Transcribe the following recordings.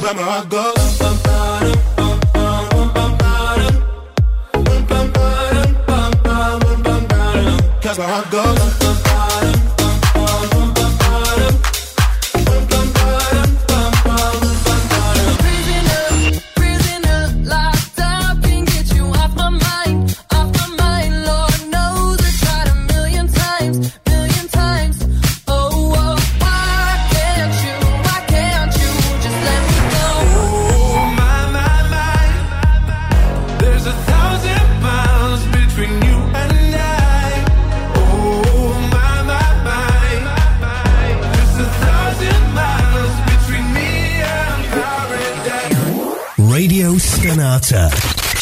where my heart goes. Cause my heart goes.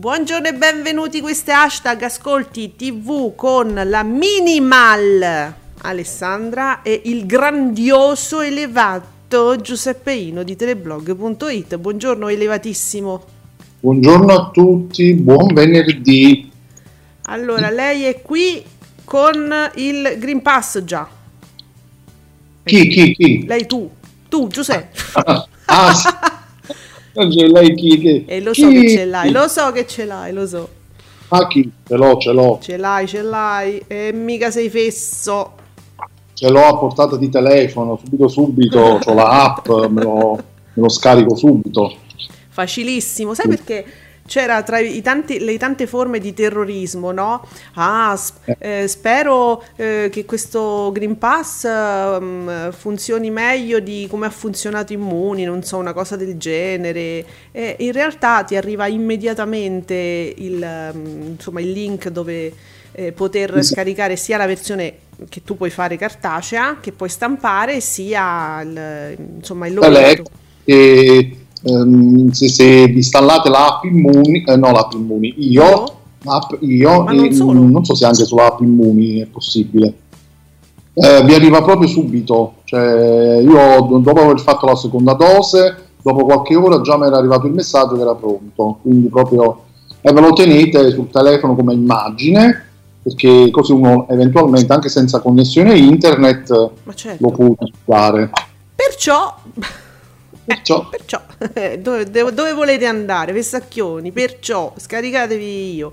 Buongiorno e benvenuti, questo è hashtag Ascolti TV con la minimal Alessandra e il grandioso elevato Giuseppeino di teleblog.it. Buongiorno elevatissimo. Buongiorno a tutti, buon venerdì. Allora, lei è qui con il Green Pass già. Chi, chi, chi? Lei tu, tu Giuseppe. Ah, sì. Cioè, lei chi? Che... E lo so chi? che ce l'hai, lo so che ce l'hai, lo so. Ah, chi? Ce l'ho, ce l'ho. Ce l'hai, ce l'hai. E mica sei fesso. Ce l'ho a portata di telefono, subito subito, ho la app, me lo, me lo scarico subito. Facilissimo, sai perché c'era tra i tanti- le tante forme di terrorismo, no? Ah, s- eh, spero eh, che questo Green Pass ehm, funzioni meglio di come ha funzionato Immuni, non so, una cosa del genere. E in realtà ti arriva immediatamente il, ehm, insomma, il link dove eh, poter Esatto. scaricare sia la versione che tu puoi fare cartacea, che puoi stampare, sia il, insomma, il Lei logoretto. che ehm, se, se vi installate l'app Immuni, eh, no l'app Immuni, io, Io? l'app io, e, non non so se anche sull'app Immuni è possibile. Eh, vi arriva proprio subito, cioè io do- dopo aver fatto la seconda dose, dopo qualche ora già mi era arrivato il messaggio che era pronto, quindi proprio e ve lo tenete sul telefono come immagine, perché così uno eventualmente anche senza connessione internet certo. lo può utilizzare. Perciò, Perciò perciò dove, dove- dove volete andare, Vessacchioni? Perciò scaricatevi io.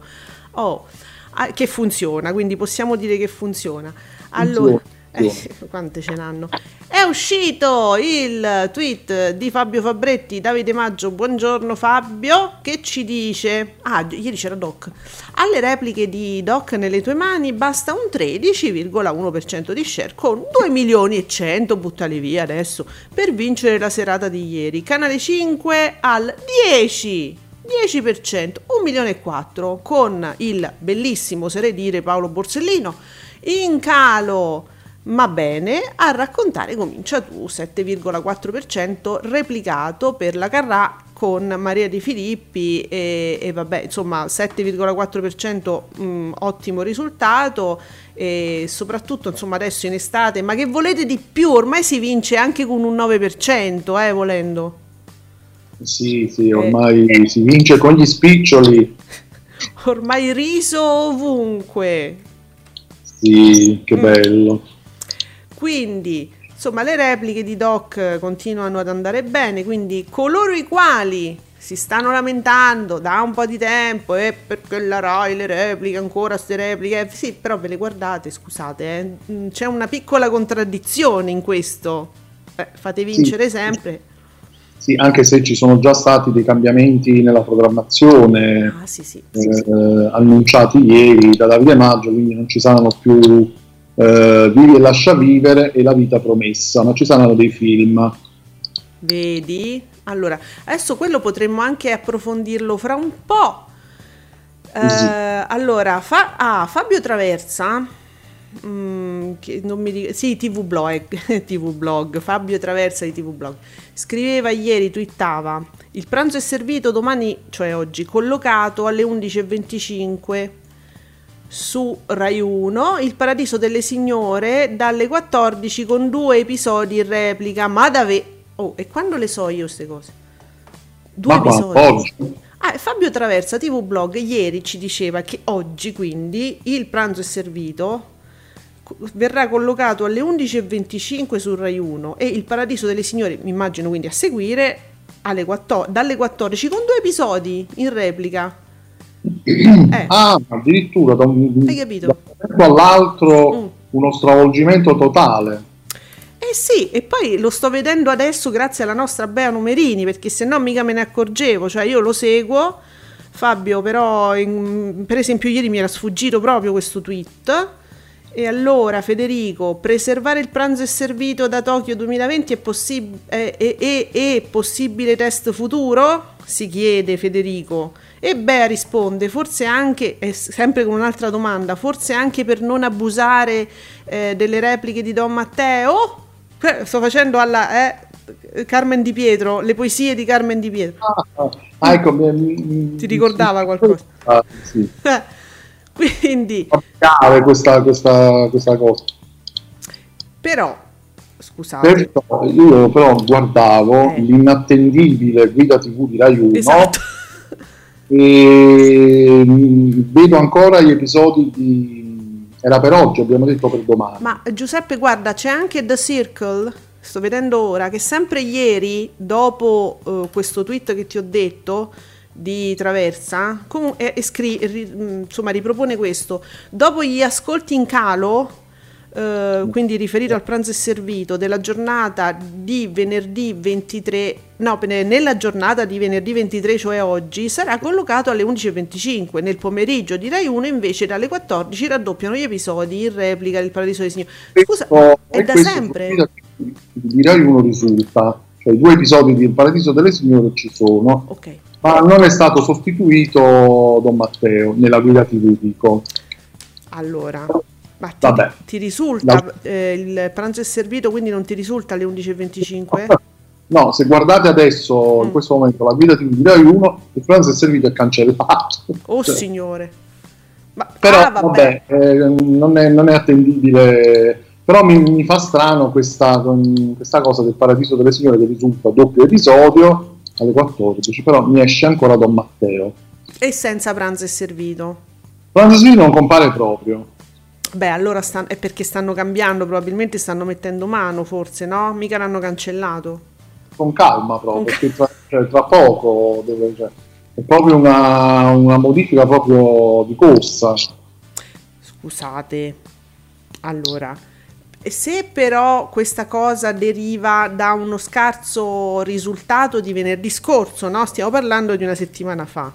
Oh, ah, che funziona, quindi possiamo dire che funziona. Allora, eh, quante ce n'hanno? È uscito il tweet di Fabio Fabretti, Davide Maggio, buongiorno Fabio, che ci dice, ah ieri c'era Doc, alle repliche di Doc nelle tue mani basta un 13,1% di share con 2 milioni e 100, buttali via adesso, per vincere la serata di ieri. Canale 5 al 10. 10%, 1 milione e 4 con il bellissimo, oserei dire, Paolo Borsellino in calo ma bene, a raccontare comincia tu, 7,4% replicato per la Carrà con Maria Di Filippi e, e vabbè, insomma 7,4% mh, ottimo risultato e soprattutto insomma adesso in estate, ma che volete di più? Ormai si vince anche con un 9%, eh, volendo. sì, sì, ormai si vince con gli spiccioli. Ormai riso ovunque. Sì, Mm. che bello. Quindi, insomma, le repliche di Doc continuano ad andare bene, quindi coloro i quali si stanno lamentando da un po' di tempo e perché la Rai le repliche ancora queste repliche, eh, sì, però ve le guardate, scusate, eh, mm, c'è una piccola contraddizione in questo. Eh, fate vincere sempre. Sì, anche se ci sono già stati dei cambiamenti nella programmazione Ah, sì, sì. eh, annunciati ieri da Davide Maggio, quindi non ci saranno più eh, Vivi e lascia vivere e La vita promessa, ma ci saranno dei film. Vedi? Allora, adesso quello potremmo anche approfondirlo fra un po'. Eh, allora, fa- ah, Fabio Traversa, mm, che non mi ric- sì, TV blog, TV blog, Fabio Traversa di TV blog, scriveva ieri, twittava, il pranzo è servito domani, cioè oggi, collocato alle 11.25 su Rai 1, Il Paradiso delle Signore dalle 14 con due episodi in replica, ma davvero... Oh, e quando le so io queste cose? Due Ma episodi. oggi? Ah, Fabio Traversa, TV Blog, ieri ci diceva che oggi quindi il pranzo è servito, verrà collocato alle 11.25 su Rai 1 e il Paradiso delle Signore, mi immagino quindi a seguire, alle 14 dalle 14 con due episodi in replica. Eh, Ah, addirittura da un, Hai capito? da un all'altro Mm. uno stravolgimento totale. Eh sì, e poi lo sto vedendo adesso grazie alla nostra Bea Numerini, perché se no mica me ne accorgevo, cioè io lo seguo, Fabio però, in- per esempio ieri mi era sfuggito proprio questo tweet, e allora Federico, preservare il pranzo è servito da Tokyo 2020 è, è, è- è- è possibile test futuro? Si chiede Federico. E Bea risponde, forse anche, e sempre con un'altra domanda, forse anche per non abusare eh, delle repliche di Don Matteo? Eh, Sto facendo alla eh, Carmen Di Pietro, le poesie di Carmen Di Pietro. Ah, ah, ecco, mi- mi- Ti ricordava qualcosa? Ah, sì. Eh, Quindi, questa, questa, questa cosa. però, scusate, Perciò io però guardavo Eh. l'inattendibile guida TV di Rai 1 esatto. E mm, vedo ancora gli episodi di era per oggi, abbiamo detto per domani. Ma Giuseppe, guarda, c'è anche The Circle, sto vedendo ora, che sempre ieri, dopo eh, questo tweet che ti ho detto di Traversa, comu- e- e scri- ri- mh, insomma, ripropone questo. Dopo gli ascolti in calo, eh, quindi riferito al pranzo e servito, della giornata di venerdì 23, no, nella giornata di venerdì 23, cioè oggi, sarà collocato alle 11.25. Nel pomeriggio di Rai 1 invece dalle 14 raddoppiano gli episodi in replica del Paradiso dei Signori. Scusa, Questo- è da sempre? Di Rai 1 risulta, cioè i due episodi di Il Paradiso delle Signore ci sono, Ok. ma non è stato sostituito Don Matteo nella guida TV, dico. Allora, ma ti, Vabbè. ti risulta La- eh, il pranzo è servito, quindi non ti risulta alle 11.25? No, se guardate adesso, in Mm. questo momento, la guida TV di Rai 1, il pranzo è servito e cancellato. Oh Cioè, signore. Ma, Però ah, vabbè, eh, non, è, non è attendibile. Però mi, mi fa strano questa, questa cosa del Paradiso delle Signore che risulta doppio episodio alle 14, però mi esce ancora Don Matteo. E senza pranzo è servito. Pranzo Svino non compare proprio. Beh, allora stan- è perché stanno cambiando, probabilmente stanno mettendo mano, forse, no? Mica l'hanno cancellato. Con calma proprio, Con perché tra, cioè, tra poco deve, cioè, è proprio una, una modifica proprio di corsa. Scusate. Allora, se però questa cosa deriva da uno scarso risultato di venerdì scorso, no? Stiamo parlando di una settimana fa.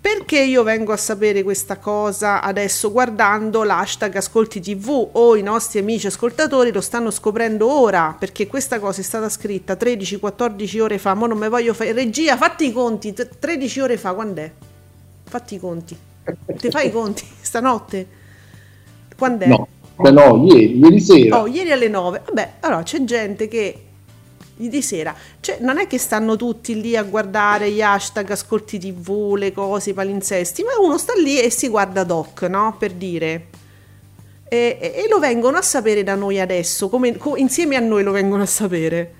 Perché io vengo a sapere questa cosa adesso guardando l'hashtag Ascolti TV o i nostri amici ascoltatori lo stanno scoprendo ora perché questa cosa è stata scritta 13-14 ore fa, ma non me voglio fare regia, fatti i conti, t- 13 ore fa, quando è? Fatti i conti. Ti fai i conti stanotte? Quando è? No, no, ieri, ieri sera. Oh, ieri alle 9. Vabbè, allora c'è gente che di sera, cioè non è che stanno tutti lì a guardare gli hashtag ascolti tv, le cose, i palinsesti, ma uno sta lì e si guarda doc, no? Per dire. E, e- e lo vengono a sapere da noi adesso, come, co- insieme a noi lo vengono a sapere.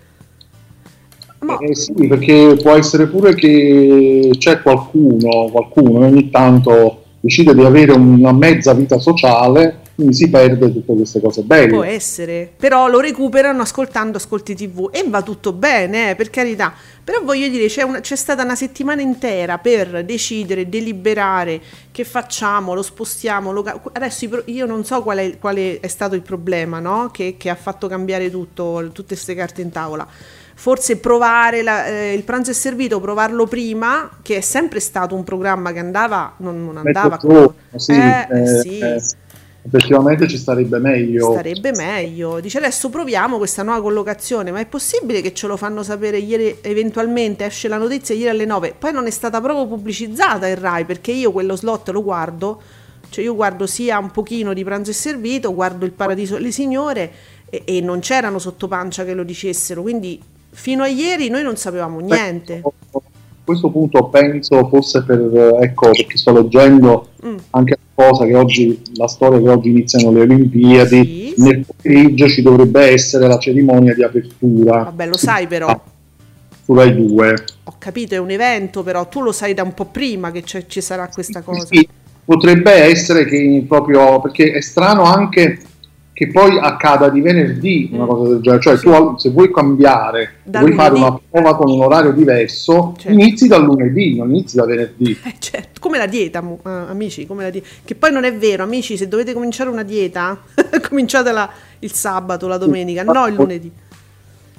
Ma Eh sì, perché può essere pure che c'è qualcuno, qualcuno ogni tanto decide di avere una mezza vita sociale, quindi si perde tutte queste cose belle. Può essere, però lo recuperano ascoltando Ascolti TV e va tutto bene, eh, per carità. Però voglio dire, c'è, una- c'è stata una settimana intera per decidere, deliberare che facciamo, lo spostiamo. lo adesso io non so qual è, quale è stato il problema no? che, che ha fatto cambiare tutto, tutte queste carte in tavola. Forse provare la- eh, il pranzo è servito, provarlo prima, che è sempre stato un programma che andava, non, non andava. Mezzogiorno, sì, Eh, eh, sì. Effettivamente ci starebbe meglio. Starebbe meglio. Dice adesso proviamo questa nuova collocazione, ma è possibile che ce lo fanno sapere ieri, eventualmente esce la notizia ieri alle 9, poi non è stata proprio pubblicizzata il Rai perché io quello slot lo guardo, cioè io guardo sia un pochino di pranzo e servito, guardo il Paradiso delle Signore e, e non c'erano sotto pancia che lo dicessero, quindi fino a ieri noi non sapevamo niente. A questo punto penso fosse per, eh, ecco, perché sto leggendo Mm. anche la cosa che oggi, la storia che oggi iniziano le Olimpiadi, Sì. nel pomeriggio ci dovrebbe essere la cerimonia di apertura. Vabbè, lo sai però. Su Rai 2. Ho capito, è un evento, però tu lo sai da un po' prima che ci sarà questa cosa. Sì, potrebbe essere che proprio perché è strano anche che poi accada di venerdì una Mm. cosa del genere, cioè Sì. tu se vuoi cambiare, Da vuoi fare lunedì. una prova con un orario diverso, Certo. inizi dal lunedì, non inizi da venerdì. Eh, certo, come la dieta, eh, amici, come la dieta. Che poi non è vero, amici, se dovete cominciare una dieta, cominciatela il sabato, la domenica, no il lunedì.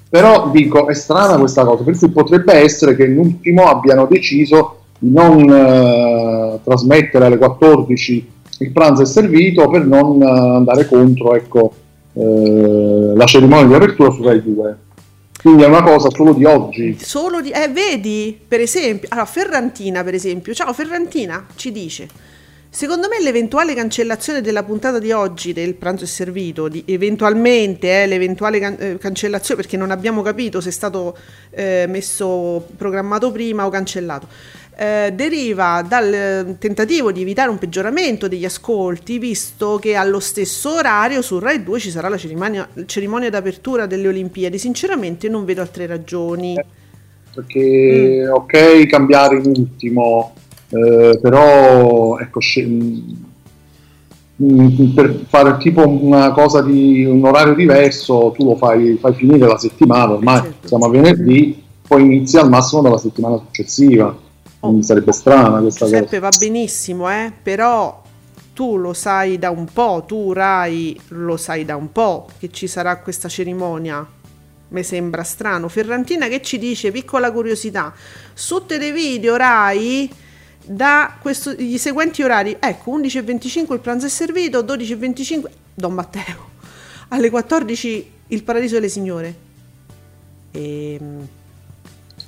Però dico, è strana questa cosa, per cui potrebbe essere che in ultimo abbiano deciso di non eh, trasmettere alle 14 il pranzo è servito per non eh, andare contro ecco, eh, la cerimonia di apertura su Rai 2. Quindi è una cosa solo di oggi. Solo di... Eh, vedi, per esempio, allora Ferrantina, per esempio, ciao Ferrantina, ci dice, secondo me l'eventuale cancellazione della puntata di oggi del pranzo è servito, di, eventualmente eh, l'eventuale can- eh, cancellazione, perché non abbiamo capito se è stato eh, messo, programmato prima o cancellato, eh, deriva dal eh, tentativo di evitare un peggioramento degli ascolti, visto che allo stesso orario su Rai 2 ci sarà la cerimonia, cerimonia d'apertura delle Olimpiadi. Sinceramente non vedo altre ragioni. Perché ok cambiare in ultimo, eh, però ecco, sce- mm, per fare tipo una cosa di un orario diverso, tu lo fai, fai finire la settimana, ormai certo. siamo a venerdì, poi inizia al massimo dalla settimana successiva. Quindi sarebbe strana questa Giuseppe cosa. va benissimo, eh, però tu lo sai da un po', tu Rai lo sai da un po' che ci sarà questa cerimonia. Mi sembra strano. Ferrantina che ci dice, piccola curiosità, su Televideo Rai da questo- gli seguenti orari, ecco 11.25 il pranzo è servito, 12.25 Don Matteo, alle 14 il paradiso delle signore. Ehm,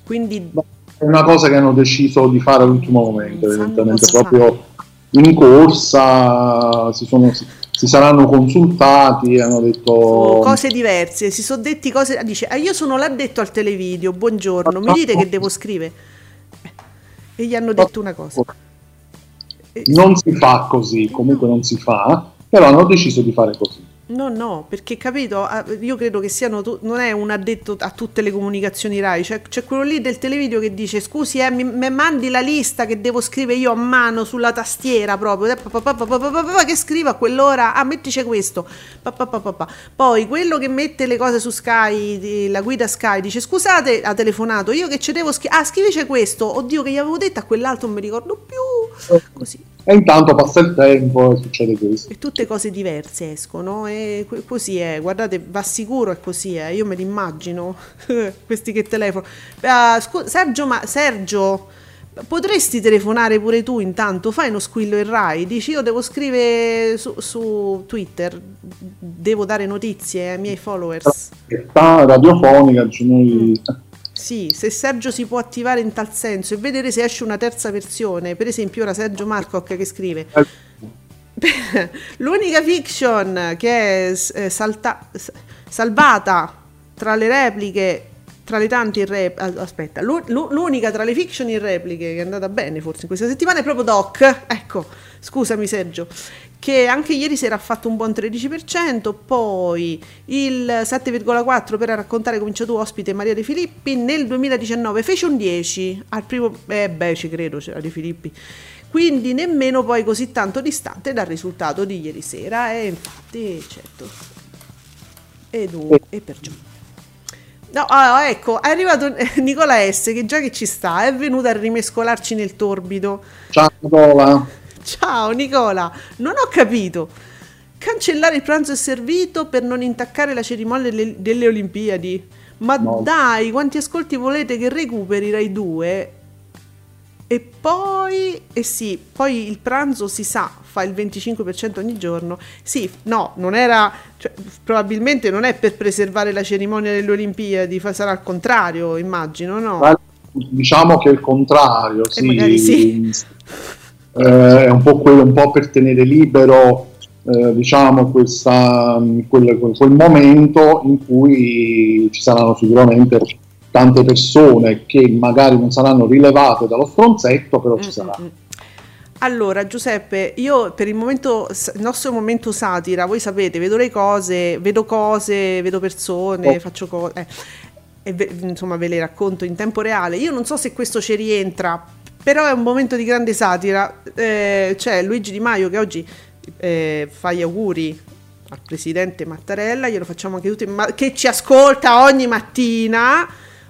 quindi È una cosa che hanno deciso di fare all'ultimo momento, evidentemente proprio in corsa, si, sono- si- saranno consultati e hanno detto... Oh, cose diverse, si sono detti cose. Dice, "Ah, io sono l'addetto al televideo, buongiorno, mi dite che devo scrivere? Eh, E gli hanno detto una cosa. Eh, Non si fa così, comunque non si fa, però hanno deciso di fare così. No, no, perché capito, io credo che siano, tu- non è un addetto a tutte le comunicazioni RAI, cioè, c'è quello lì del televideo che dice scusi, eh, mi, mi, mandi la lista che devo scrivere io a mano sulla tastiera proprio, che scrivo a quell'ora, ah mettici questo, poi quello che mette le cose su Sky, la guida Sky, dice scusate, ha telefonato, io che ci devo scrivere, ah scrivice questo, oddio che gli avevo detto a quell'altro non mi ricordo più, così. E intanto passa il tempo e succede questo. E tutte cose diverse escono e così è, guardate, va sicuro è così, eh. io me li immagino, questi che telefonano. Ah, scu- Sergio, ma Sergio, potresti telefonare pure tu intanto, fai uno squillo in Rai, dici io devo scrivere su, su Twitter, devo dare notizie ai miei followers. Sta radiofonica, cioè noi... Sì, se Sergio si può attivare in tal senso e vedere se esce una terza versione, per esempio ora Sergio Marcoc che scrive. L'unica fiction che è eh, salta- salvata tra le repliche, tra le tante in rep- ah, aspetta, l'u- l'u- l'unica tra le fiction in repliche che è andata bene forse in questa settimana è proprio Doc. Ecco, scusami Sergio, che anche ieri sera ha fatto un buon 13%, poi il 7,4 per raccontare comincia tu ospite Maria De Filippi, nel 2019 fece un 10 al primo eh beh, ci credo c'era De Filippi. Quindi nemmeno poi così tanto distante dal risultato di ieri sera e infatti certo. E dunque, e perciò. No, ah, ecco, è arrivato eh, Nicola S che già che ci sta, è venuto a rimescolarci nel torbido. Ciao Nicola. Ciao Nicola, non ho capito. Cancellare il pranzo è servito per non intaccare la cerimonia delle, delle Olimpiadi. Ma No. dai, quanti ascolti volete che recuperi Rai 2? E poi, eh sì, poi il pranzo si sa, fa il 25% ogni giorno. Sì, no, non era, cioè, probabilmente non è per preservare la cerimonia delle Olimpiadi, sarà al contrario, immagino, no? Diciamo che è il contrario, sì. sì. Eh, è un po' quello, un po' per tenere libero eh, diciamo questa, quel, quel momento in cui ci saranno sicuramente tante persone che magari non saranno rilevate dallo stronzetto, però ci sarà. Mm, mm, mm. Allora, Giuseppe, io per il momento, il nostro momento satira, voi sapete, vedo le cose, vedo cose, vedo persone, Oh. faccio cose, eh, e ve- insomma ve le racconto in tempo reale. Io non so se questo ci rientra, però è un momento di grande satira. Eh, c'è Luigi Di Maio che oggi eh, fa gli auguri al presidente Mattarella, glielo facciamo anche tutti, ma- che ci ascolta ogni mattina.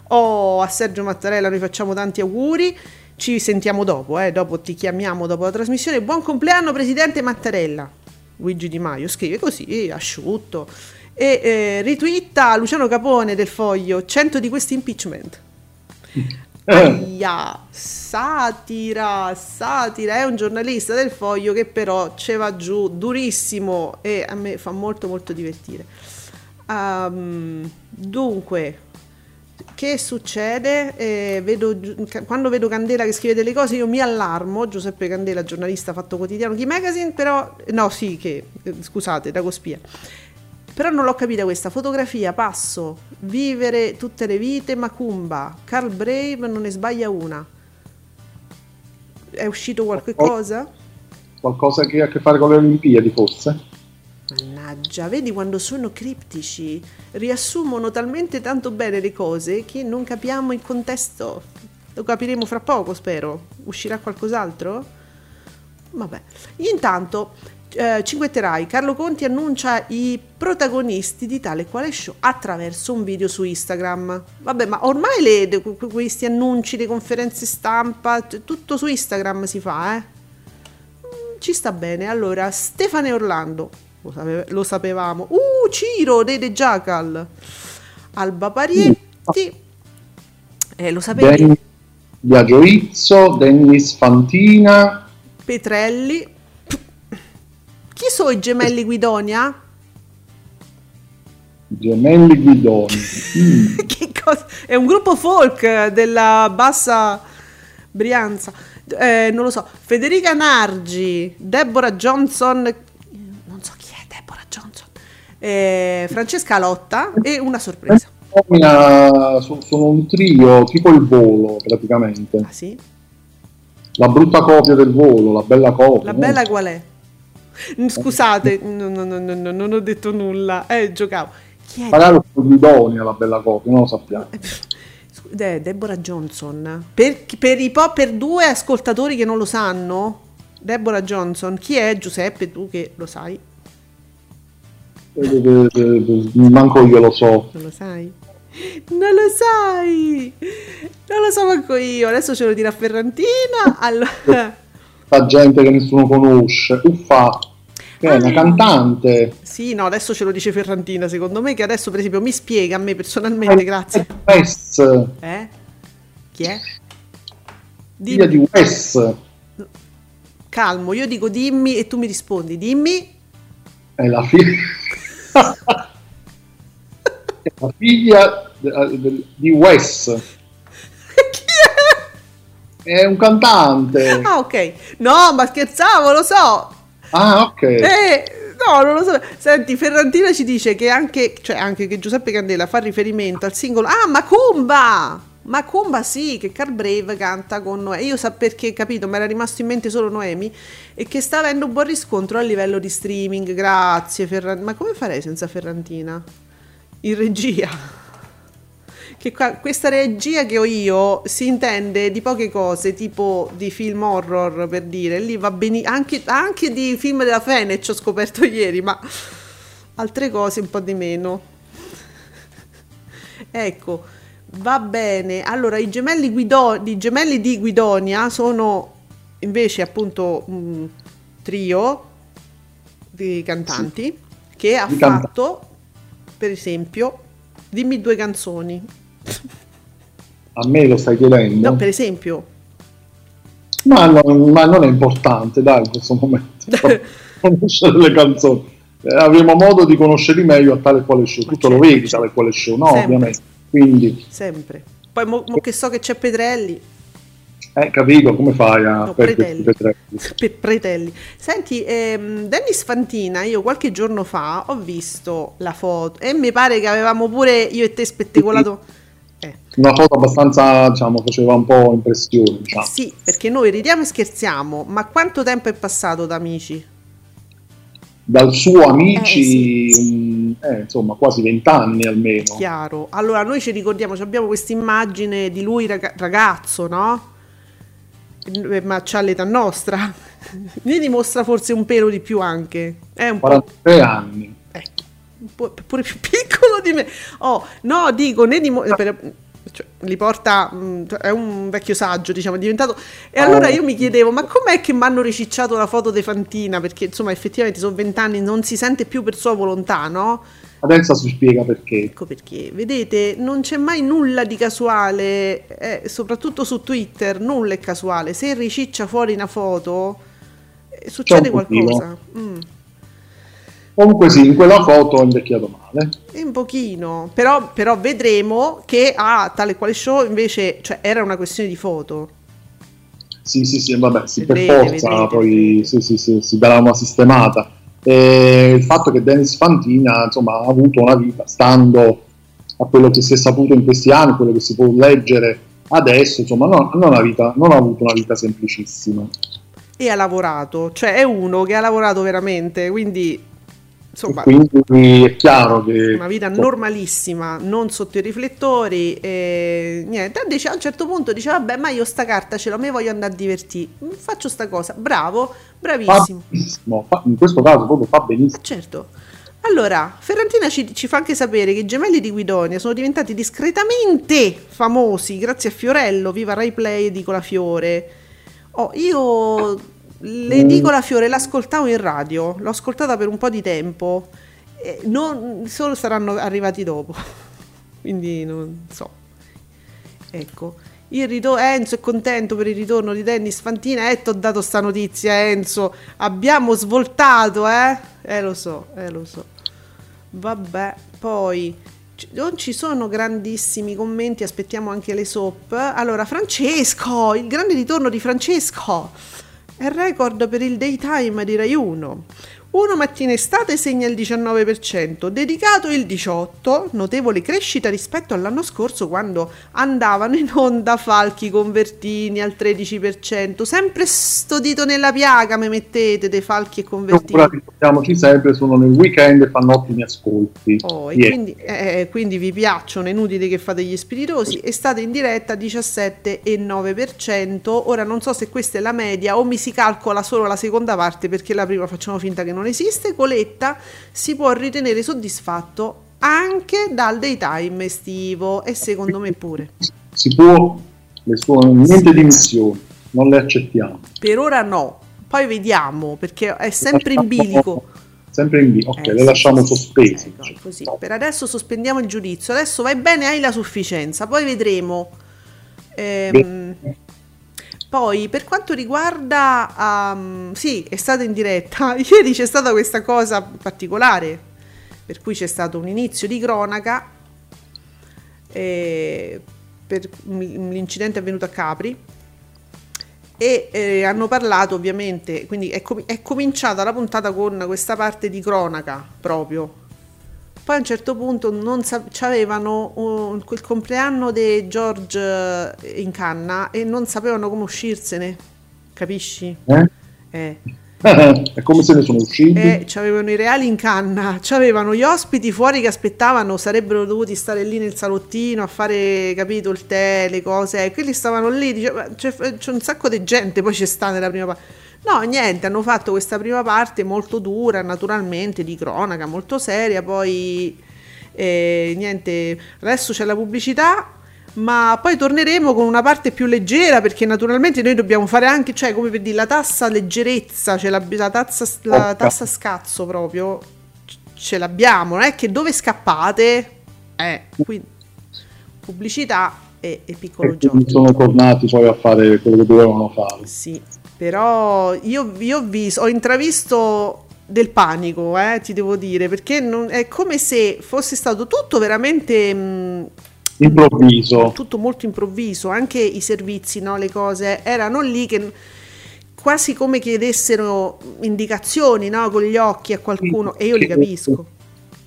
Oh, a Sergio Mattarella noi facciamo tanti auguri. Ci sentiamo dopo, eh, dopo ti chiamiamo dopo la trasmissione. Buon compleanno Presidente Mattarella. Luigi Di Maio scrive così, asciutto. E eh, ritwitta Luciano Capone del Foglio, 100 di questi impeachment. Aia, satira, satira, è un giornalista del Foglio che però ce va giù durissimo e a me fa molto molto divertire. Ehm, dunque, che succede? Eh, vedo quando vedo Candela che scrive delle cose io mi allarmo, Giuseppe Candela, giornalista fatto quotidiano Key Magazine, però no sì che, eh, scusate, da Cospia. Però non l'ho capita questa fotografia, passo, vivere tutte le vite, Macumba, Carl Brave non ne sbaglia una. È uscito qualche Oh. cosa? qualcosa che ha a che fare con le Olimpiadi, forse? Mannaggia, vedi quando sono criptici, riassumono talmente tanto bene le cose che non capiamo il contesto. Lo capiremo fra poco, spero. Uscirà qualcos'altro? Vabbè. Intanto, eh, cinguetterai, Carlo Conti annuncia i protagonisti di tale quale show attraverso un video su Instagram. Vabbè, ma ormai le- questi annunci, le conferenze stampa, tutto su Instagram si fa, eh? Ci sta bene. Allora, Stefano e Orlando, lo, sape- lo sapevamo. Uh, Ciro, Dede Giacal. Alba Parietti. Eh, lo sapevi? Biagio Izzo, Dennis Fantina, Petrelli. Chi sono i gemelli Guidonia? Gemelli Guidoni. Mm. È un gruppo folk della bassa Brianza. Eh, non lo so. Federica Nargi, Deborah Johnson. Non so chi è Deborah Johnson. eh, Francesca Lotta e una sorpresa. So- sono un trio, tipo il volo praticamente. Ah sì? La brutta copia del volo, la bella copia. La no? bella qual è? Scusate, no, no, no, no, no, non ho detto nulla. Eh, giocavo. Chi è? Magari con Guidoni la bella copia, non lo sappiamo. Scu- De- Deborah Johnson. Per, per i po' per due ascoltatori che non lo sanno, Deborah Johnson, chi è Giuseppe? Tu che lo sai? Eh, eh, eh, eh, Manco io lo so. Non lo sai? Non lo sai! Non lo so manco io. Adesso ce lo dirà Ferrantina. Allora, Sta gente che nessuno conosce. Uffa, è una cantante. sì, no, adesso ce lo dice Ferrantina. Secondo me, che adesso, per esempio, mi spiega a me personalmente. Grazie. Wes, Eh? Chi è? figlia di Wes. Calmo, io dico dimmi e tu mi rispondi. Dimmi. È la figlia. è la figlia di Wes. È? Un cantante. Ah, ok. No, ma scherzavo, lo so. Ah, ok. Eh, no, non lo so. Senti, Ferrantina ci dice che anche, cioè anche che Giuseppe Candela fa riferimento al singolo Ah, Macumba! Macumba sì, che Carl Brave canta con Noemi. Io so perché, capito, mi era rimasto in mente solo Noemi e che sta avendo un buon riscontro a livello di streaming. Grazie Ferrantina. Ma come farei senza Ferrantina? In regia. Che qua- questa regia che ho io si intende di poche cose, tipo di film horror per dire, lì va bene anche, anche di film della Fenech ho scoperto ieri, ma altre cose un po' di meno. Ecco, va bene. Allora, i gemelli, Guido- i gemelli di Guidonia sono invece appunto un trio di cantanti che ha Di fatto, per esempio, dimmi due canzoni. A me lo stai chiedendo? No, per esempio, Ma non, ma non è importante, dai, in questo momento. conoscere le canzoni. Eh, avremo modo di conoscerli meglio a tale quale show. Tutto lo certo, vedi tale quale show, no? Sempre. Ovviamente. Quindi, Sempre. Poi mo, mo che so che c'è Petrelli, eh, capito come fai a No, Pretelli. tre? Pe- Pretelli. Senti, ehm, Dennis Fantina, io qualche giorno fa ho visto la foto e mi pare che avevamo pure io e te spettacolato. Eh, Una foto abbastanza, diciamo, faceva un po' impressione, diciamo. sì, perché noi ridiamo e scherziamo, ma quanto tempo è passato da amici? Dal suo amici, Eh, un- eh, insomma, quasi vent'anni almeno. Chiaro. Allora, noi ci ricordiamo, abbiamo questa immagine di lui raga- ragazzo, no? Eh, Ma c'ha l'età nostra. Ne dimostra forse un pelo di più anche. È un po'. 43 anni. Pure più piccolo di me. Oh, no, dico, ne dimo- per- cioè, li porta, mh, è un vecchio saggio, diciamo, è diventato. E allora io mi chiedevo, ma com'è che mi hanno ricicciato la foto di Fantina? Perché insomma, effettivamente sono vent'anni, non si sente più per sua volontà, no? Adesso si spiega perché. Ecco perché, vedete, non c'è mai nulla di casuale, eh, soprattutto su Twitter, nulla è casuale. Se riciccia fuori una foto, eh, succede un qualcosa. Mm. Comunque sì, in quella foto è invecchiato male. Un pochino, però, però vedremo che a tale quale show invece cioè, era una questione di foto. Sì, sì, sì, vabbè, sì, per Vedrete, forza, vedrete, poi sì, sì, sì, si darà una sistemata. E il fatto che Dennis Fantina, insomma, ha avuto una vita, stando a quello che si è saputo in questi anni, quello che si può leggere adesso, insomma, non, non ha, vita- non ha avuto una vita semplicissima. E ha lavorato, cioè è uno che ha lavorato veramente, quindi insomma Quindi è chiaro che... una vita normalissima, non sotto i riflettori e niente. Invece a un certo punto dice vabbè ma io sta carta ce l'ho, me voglio andare a divertire, faccio sta cosa, bravo, bravissimo. benissimo, fa- in questo caso proprio fa benissimo. Certo. Allora, Ferrantina ci, ci fa anche sapere che i gemelli di Guidonia sono diventati discretamente famosi grazie a Fiorello, viva Rai Play e Dicola Fiore. Oh, io le Dicola Fiore l'ascoltavo in radio, l'ho ascoltata per un po' di tempo, e non, solo saranno arrivati dopo, quindi non so. Ecco. Il ritorno, Enzo è contento per il ritorno di Dennis Fantina. Eh, ti ho dato sta notizia, Enzo. Abbiamo svoltato, eh? Eh, lo so, eh, lo so. Vabbè, poi non ci sono grandissimi commenti, aspettiamo anche le soap. Allora, Francesco, il grande ritorno di Francesco. È record per il daytime di Rai 1. Uno mattina estate segna il 19%, dedicato il 18%, notevole crescita rispetto all'anno scorso quando andavano in onda falchi convertini al 13%. Sempre sto dito nella piaga mi mettete dei falchi e convertini. Ora ricordiamoci sempre, sono nel weekend e fanno ottimi ascolti. Oh, Yeah. quindi, eh, quindi vi piacciono, è inutile che fate gli spiritosi e state in diretta 17,9%. Ora non so se questa è la media o mi si calcola solo la seconda parte perché la prima facciamo finta che non esiste. Coletta si può ritenere soddisfatto anche dal daytime estivo e secondo me pure. Si può, le sue niente dimissioni, non le accettiamo. Per ora no, poi vediamo perché è sempre in bilico. Sempre in bilico, ok, Eh, le sì, lasciamo sospesi. ecco, così. Per adesso sospendiamo il giudizio. Adesso vai bene, hai la sufficienza, poi vedremo. Ehm, poi per quanto riguarda, um, sì, è stata in diretta. Ieri c'è stata questa cosa particolare, per cui c'è stato un inizio di cronaca. eh, per l'incidente avvenuto a Capri e eh, hanno parlato ovviamente, quindi è, com- è cominciata la puntata con questa parte di cronaca proprio. Poi a un certo punto non sa- c'avevano un- quel compleanno di George eh, in canna e non sapevano come uscirsene, capisci? Eh? Eh. è come se ne sono usciti. Eh, c'avevano i reali in canna, c'avevano gli ospiti fuori che aspettavano, sarebbero dovuti stare lì nel salottino a fare, capito, il tè, le cose, e quelli stavano lì, diceva, c'è, c'è un sacco di gente, poi c'è sta nella prima parte. No, niente, hanno fatto questa prima parte molto dura, naturalmente, di cronaca, molto seria, poi eh, niente, adesso c'è la pubblicità, ma poi torneremo con una parte più leggera perché naturalmente noi dobbiamo fare anche, cioè come per dire, la tassa leggerezza, cioè la, la tazza, la tassa scazzo proprio, ce l'abbiamo, non è che dove scappate? Eh, quindi pubblicità e, e Piccolo E Giorgio. sono tornati poi a fare quello che dovevano fare. Sì, però io, io ho, vis- ho intravisto del panico, eh, ti devo dire, perché non- è come se fosse stato tutto veramente... mh, Improvviso. tutto molto improvviso, anche i servizi, no, le cose erano lì che quasi come chiedessero indicazioni no, con gli occhi a qualcuno e io li capisco.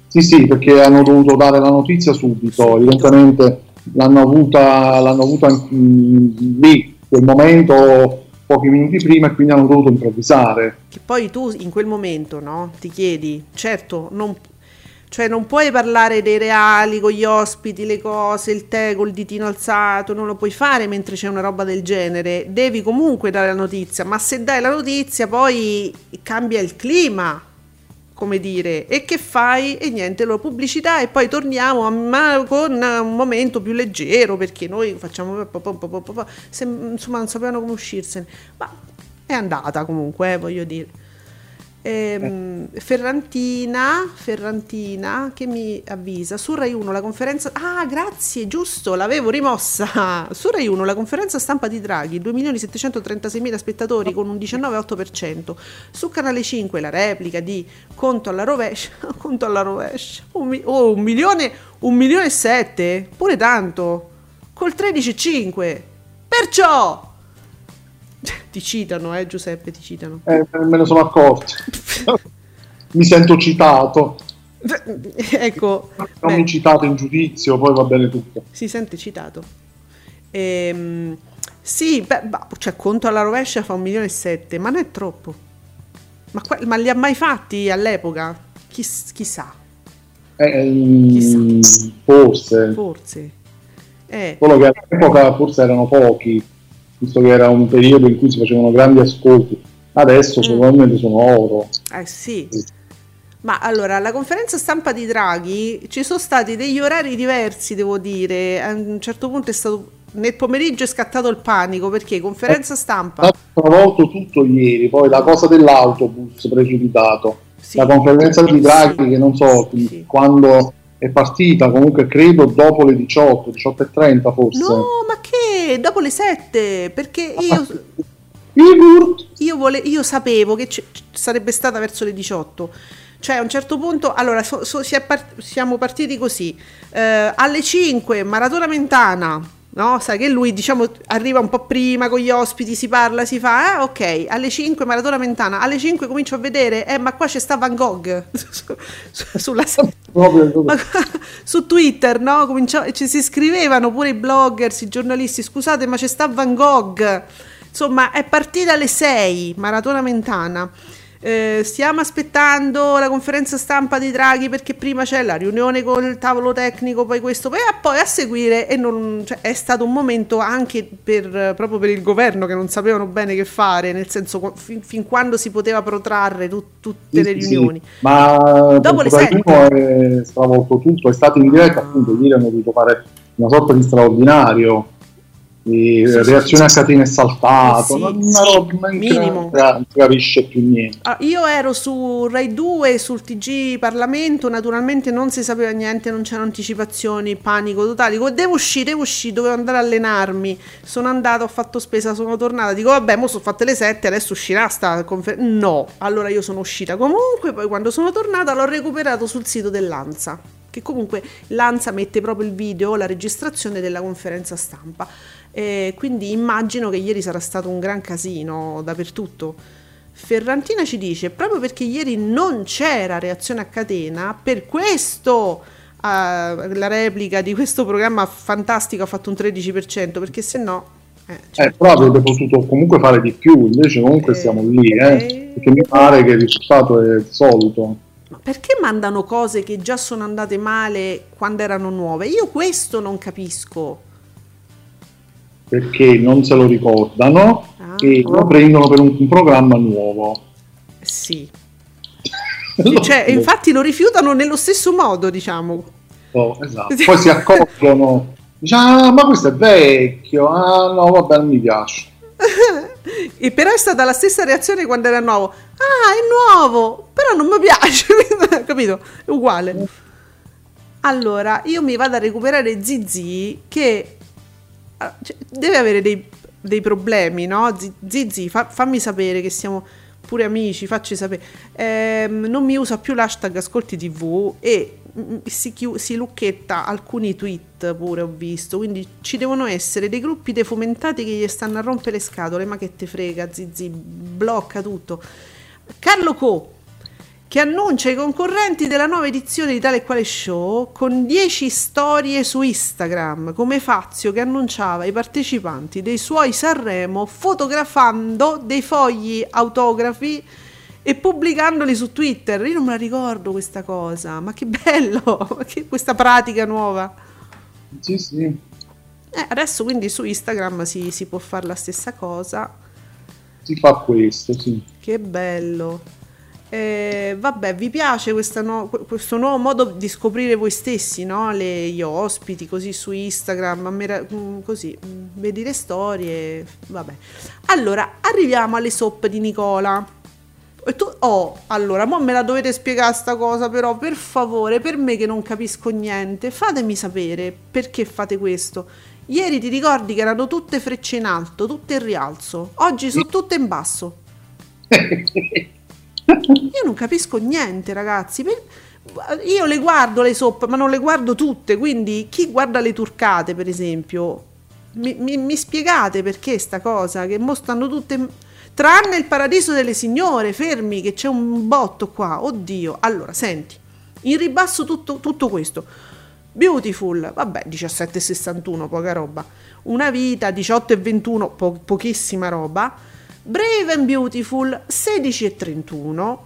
Sì, sì, perché hanno dovuto dare la notizia subito, Subito. evidentemente l'hanno avuta, l'hanno avuta mm, lì, quel momento, pochi minuti prima, e quindi hanno dovuto improvvisare. Che poi tu in quel momento no, ti chiedi, certo, non, cioè non puoi parlare dei reali con gli ospiti, le cose, il tè col ditino alzato, non lo puoi fare mentre c'è una roba del genere, devi comunque dare la notizia, ma se dai la notizia poi cambia il clima, come dire, e che fai? E niente, lo pubblicità e poi torniamo a- ma con un momento più leggero perché noi facciamo po- se- insomma non sapevano come uscirsene, ma è andata comunque, eh, voglio dire. Ehm, Ferrantina, Ferrantina che mi avvisa su Rai 1 la conferenza ah grazie giusto l'avevo rimossa. Su Rai 1 la conferenza stampa di Draghi 2.736.000 spettatori con un 19,8% su Canale 5 la replica di Conto alla rovescia Conto alla rovescia un, oh, un milione un milione e sette pure tanto col 13,5 perciò ti citano eh Giuseppe ti citano Eh, me ne sono accorto. Mi sento citato. ecco, Non beh, mi citato in giudizio, poi va bene tutto. si sente citato. Ehm, sì, beh, bah, cioè conto alla rovescia fa un milione e sette, ma non è troppo. Ma, ma li ha mai fatti all'epoca? Chiss- chissà, Eh, mm, forse. forse. Eh, Solo che all'epoca forse erano pochi, visto che era un periodo in cui si facevano grandi ascolti. Adesso Mm. probabilmente sono oro. eh sì. Ma allora, alla conferenza stampa di Draghi ci sono stati degli orari diversi, devo dire. A un certo punto è stato... Nel pomeriggio è scattato il panico perché conferenza stampa... Ha travolto tutto ieri, poi la cosa dell'autobus precipitato, Sì. la conferenza di Draghi Sì. che non so Sì. quando è partita, comunque credo dopo le 18, 18.30 forse. No, ma che? Dopo le 7? Perché io, io, vole- io sapevo che ci sarebbe stata verso le 18. Cioè a un certo punto, allora so- so- si è par- siamo partiti così, Eh, alle 5 Maratona Mentana, no? Sai che lui diciamo arriva un po' prima con gli ospiti, si parla, si fa, eh ok, alle 5 Maratona Mentana, alle 5 comincio a vedere, eh ma qua c'è sta Van Gogh su- su- sulla ma su Twitter, no? Cominciò- ci si scrivevano pure i bloggers, i giornalisti, scusate, ma c'è sta Van Gogh. Insomma, è partita alle 6, Maratona Mentana. Eh, stiamo aspettando la conferenza stampa di Draghi perché prima c'è la riunione con il tavolo tecnico, poi questo, poi, ah, poi a seguire e non, cioè, è stato un momento anche per, proprio per il governo che non sapevano bene che fare, nel senso fin, fin quando si poteva protrarre tu- tutte le Sì, sì, riunioni. Ma Dopo le sette. è stravolto tutto, è stato in diretta, appunto, ieri hanno dovuto fare una sorta di straordinario. Sì, reazione sì. a catene saltato, Sì, una roba in minimo. non capisce più niente. Ah, io ero su Rai 2, sul TG Parlamento, naturalmente non si sapeva niente, non c'erano anticipazioni, panico totale. Dico, devo uscire, devo uscire, dovevo andare a allenarmi. Sono andata, ho fatto spesa, sono tornata. Dico, vabbè, mo sono fatte le 7, adesso uscirà sta conferenza. No, allora io sono uscita comunque, poi quando sono tornata l'ho recuperato sul sito dell'Ansa. Che comunque l'Ansa mette proprio il video, la registrazione della conferenza stampa. E quindi immagino che ieri sarà stato un gran casino dappertutto. Ferrantina ci dice proprio perché ieri non c'era reazione a catena, per questo ah, la replica di questo programma fantastico ha fatto un 13%, perché se no... eh, cioè, Eh, però avrebbe potuto comunque fare di più, invece comunque Eh, siamo lì, eh. perché mi pare che il risultato è il solito. ma perché mandano cose che già sono andate male quando erano nuove? Io questo non capisco. Perché non se lo ricordano Ah. e lo prendono per un, un programma nuovo. Sì. Cioè, infatti lo rifiutano nello stesso modo, diciamo. Oh, esatto. Poi si accorgono, dicono, ah, ma questo è vecchio, ah no, vabbè, non mi piace. E però è stata la stessa reazione quando era nuovo. Ah, è nuovo, però non mi piace, capito? È uguale. Allora, io mi vado a recuperare Zizi che cioè, deve avere dei, dei problemi, no? Zi- Zizi, fa- fammi sapere che siamo pure amici, facci sapere. Ehm, non mi usa più l'hashtag Ascolti TV e mm, si, chiu- si lucchetta alcuni tweet pure ho visto, quindi ci devono essere dei gruppi defomentati che gli stanno a rompere le scatole, ma che te frega, Zizi, blocca tutto. Carlo Co che annuncia i concorrenti della nuova edizione di tale e quale show con 10 storie su Instagram, come Fazio che annunciava i partecipanti dei suoi Sanremo fotografando dei fogli autografi e pubblicandoli su Twitter. Io non me la ricordo questa cosa, ma che bello, che questa pratica nuova. Sì, sì. Eh, adesso quindi su Instagram si, si può fare la stessa cosa. Si fa questo, sì. Che bello. Eh, vabbè, vi piace no- questo nuovo modo di scoprire voi stessi, no? Le, gli ospiti così su Instagram, mera- mm, così, mm, vedi le storie, vabbè. Allora, arriviamo alle soap di Nicola. E tu, oh, allora, mo me la dovete spiegare sta cosa, però, per favore, per me che non capisco niente, fatemi sapere perché fate questo. Ieri ti ricordi che erano tutte frecce in alto, tutte in rialzo, oggi sono tutte in basso. Io non capisco niente, ragazzi. Io le guardo le soap, ma non le guardo tutte. Quindi, chi guarda le turcate, per esempio, mi, mi- mi spiegate perché sta cosa? Che mo stanno tutte. Tranne il paradiso delle signore, fermi, che c'è un botto qua. Oddio. Allora, senti, in ribasso tutto, tutto questo. Beautiful, vabbè, 17,61, poca roba. Una vita, 18,21, po- pochissima roba. Brave and Beautiful, 16,31.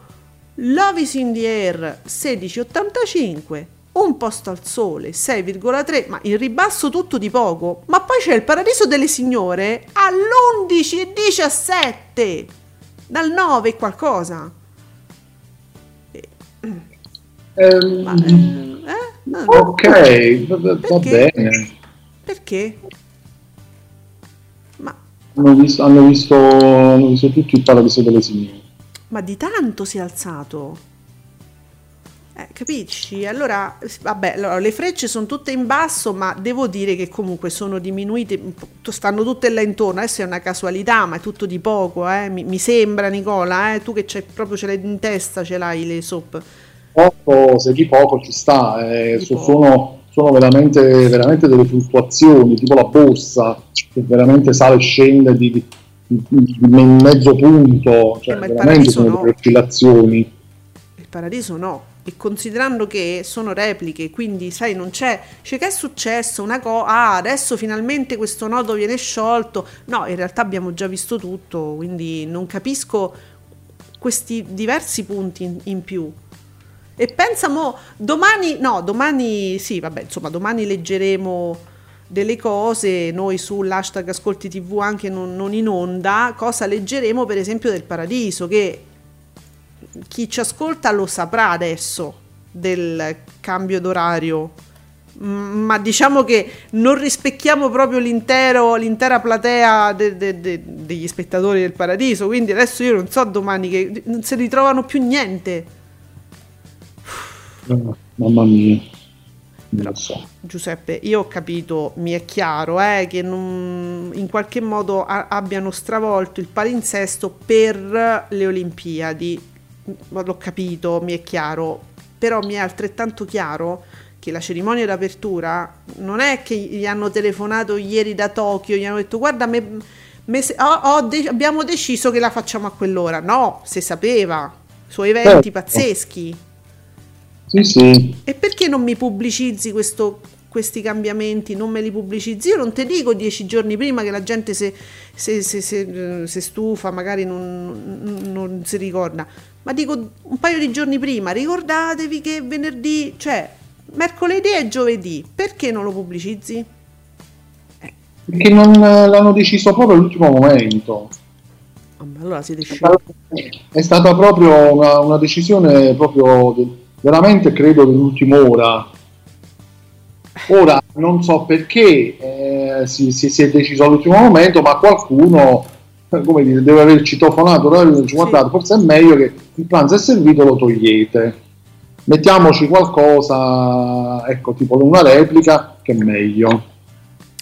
Love is in the air, 16,85. Un posto al sole, 6,3. Ma in ribasso tutto di poco. Ma poi c'è il paradiso delle signore all'11,17. Dal 9 e qualcosa. Ehm, Ma, eh, eh? Ah, ok, va, va- bene. Perché? Hanno visto, hanno, visto, hanno visto tutto il paradiso delle signore. Ma di tanto si è alzato. Eh, capisci? Allora, vabbè, allora, le frecce sono tutte in basso, ma devo dire che comunque sono diminuite, stanno tutte là intorno. Adesso è una casualità, ma è tutto di poco, eh? mi, mi sembra, Nicola, eh? tu che c'hai, proprio ce l'hai in testa, ce l'hai le soap. Poco, se di poco ci sta, eh, sono, sono veramente, veramente delle fluttuazioni, tipo la borsa, che veramente sale e scende di, di- di mezzo punto, cioè Eh, veramente sono no. delle oscillazioni. Il paradiso no. E considerando che sono repliche, quindi sai, non c'è. Cioè, che è successo? Una cosa. Ah, adesso finalmente questo nodo viene sciolto. No, in realtà abbiamo già visto tutto, quindi non capisco questi diversi punti in, in più. E pensa mo, domani, no, domani, sì, vabbè, insomma, domani leggeremo delle cose, noi sull'hashtag Ascolti TV anche non, non in onda, cosa leggeremo per esempio del paradiso, che chi ci ascolta lo saprà adesso del cambio d'orario. Ma diciamo che non rispecchiamo proprio l'intera platea de- de- de- degli spettatori del paradiso. Quindi adesso io non so domani che non si ritrovano più niente. Ah, mamma mia, Però- so. Giuseppe, io ho capito, mi è chiaro eh, che non- in qualche modo a- abbiano stravolto il palinsesto per le Olimpiadi. Ma L'ho capito, mi è chiaro, però mi è altrettanto chiaro che la cerimonia d'apertura non è che gli hanno telefonato ieri da Tokyo, gli hanno detto guarda, me- me se- ho- ho de- abbiamo deciso che la facciamo a quell'ora. No, si sapeva, suoi eventi Certo. pazzeschi. Sì, sì, E perché non mi pubblicizzi questo- questi cambiamenti? Non me li pubblicizzi? Io non ti dico dieci giorni prima che la gente se, se- se- se- eh, se stufa, magari non, non si ricorda, ma dico un paio di giorni prima, ricordatevi che venerdì, cioè mercoledì e giovedì, perché non lo pubblicizzi? perché non eh, l'hanno deciso proprio all'ultimo momento. Vabbè, Allora siete sciocchi. È stata proprio una, una decisione proprio de- veramente credo dell'ultima ora. Ora non so perché eh, si, si- si è deciso all'ultimo momento, ma qualcuno eh, come dire, deve aver citofonato, deve aver detto, guardate, forse è meglio che il pranzo è servito, lo togliete. Mettiamoci qualcosa, ecco, tipo una replica, che è meglio.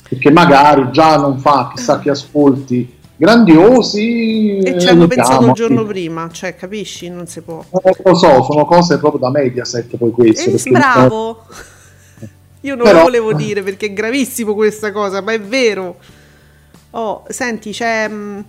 perché magari già non fa chissà che ascolti grandiosi. E eh, ci hanno lo pensato il giorno prima, cioè capisci? Non si può. Eh, lo so, sono cose proprio da Mediaset poi queste. E perché- bravo! Io non Però- lo volevo dire perché è gravissimo questa cosa, ma è vero. Oh, senti, c'è, mh,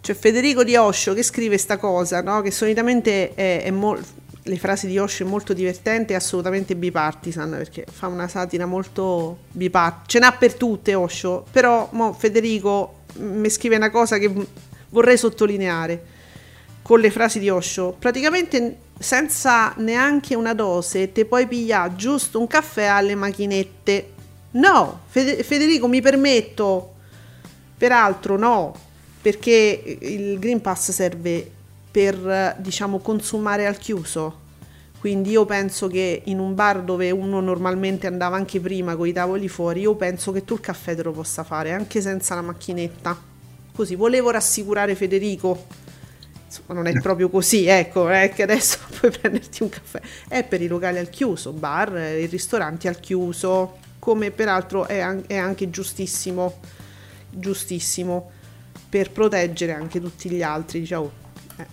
c'è Federico di Osho che scrive sta cosa, no? Che solitamente è, è mol- le frasi di Osho è molto divertente e assolutamente bipartisan perché fa una satira molto bipartisan. Ce n'ha per tutte Osho, però mo Federico mi scrive una cosa che vorrei sottolineare con le frasi di Osho. Praticamente senza neanche una dose te puoi pigliare giusto un caffè alle macchinette. No, Fede- Federico mi permetto, peraltro no, perché il Green Pass serve per diciamo consumare al chiuso. Quindi io penso che in un bar dove uno normalmente andava anche prima con i tavoli fuori, io penso che tu il caffè te lo possa fare anche senza la macchinetta. Così volevo rassicurare Federico. Insomma, non è proprio così, ecco, è che adesso puoi prenderti un caffè. È per i locali al chiuso, bar, i ristoranti al chiuso, come peraltro è, an- è anche giustissimo, giustissimo, per proteggere anche tutti gli altri. Diciamo. Eh.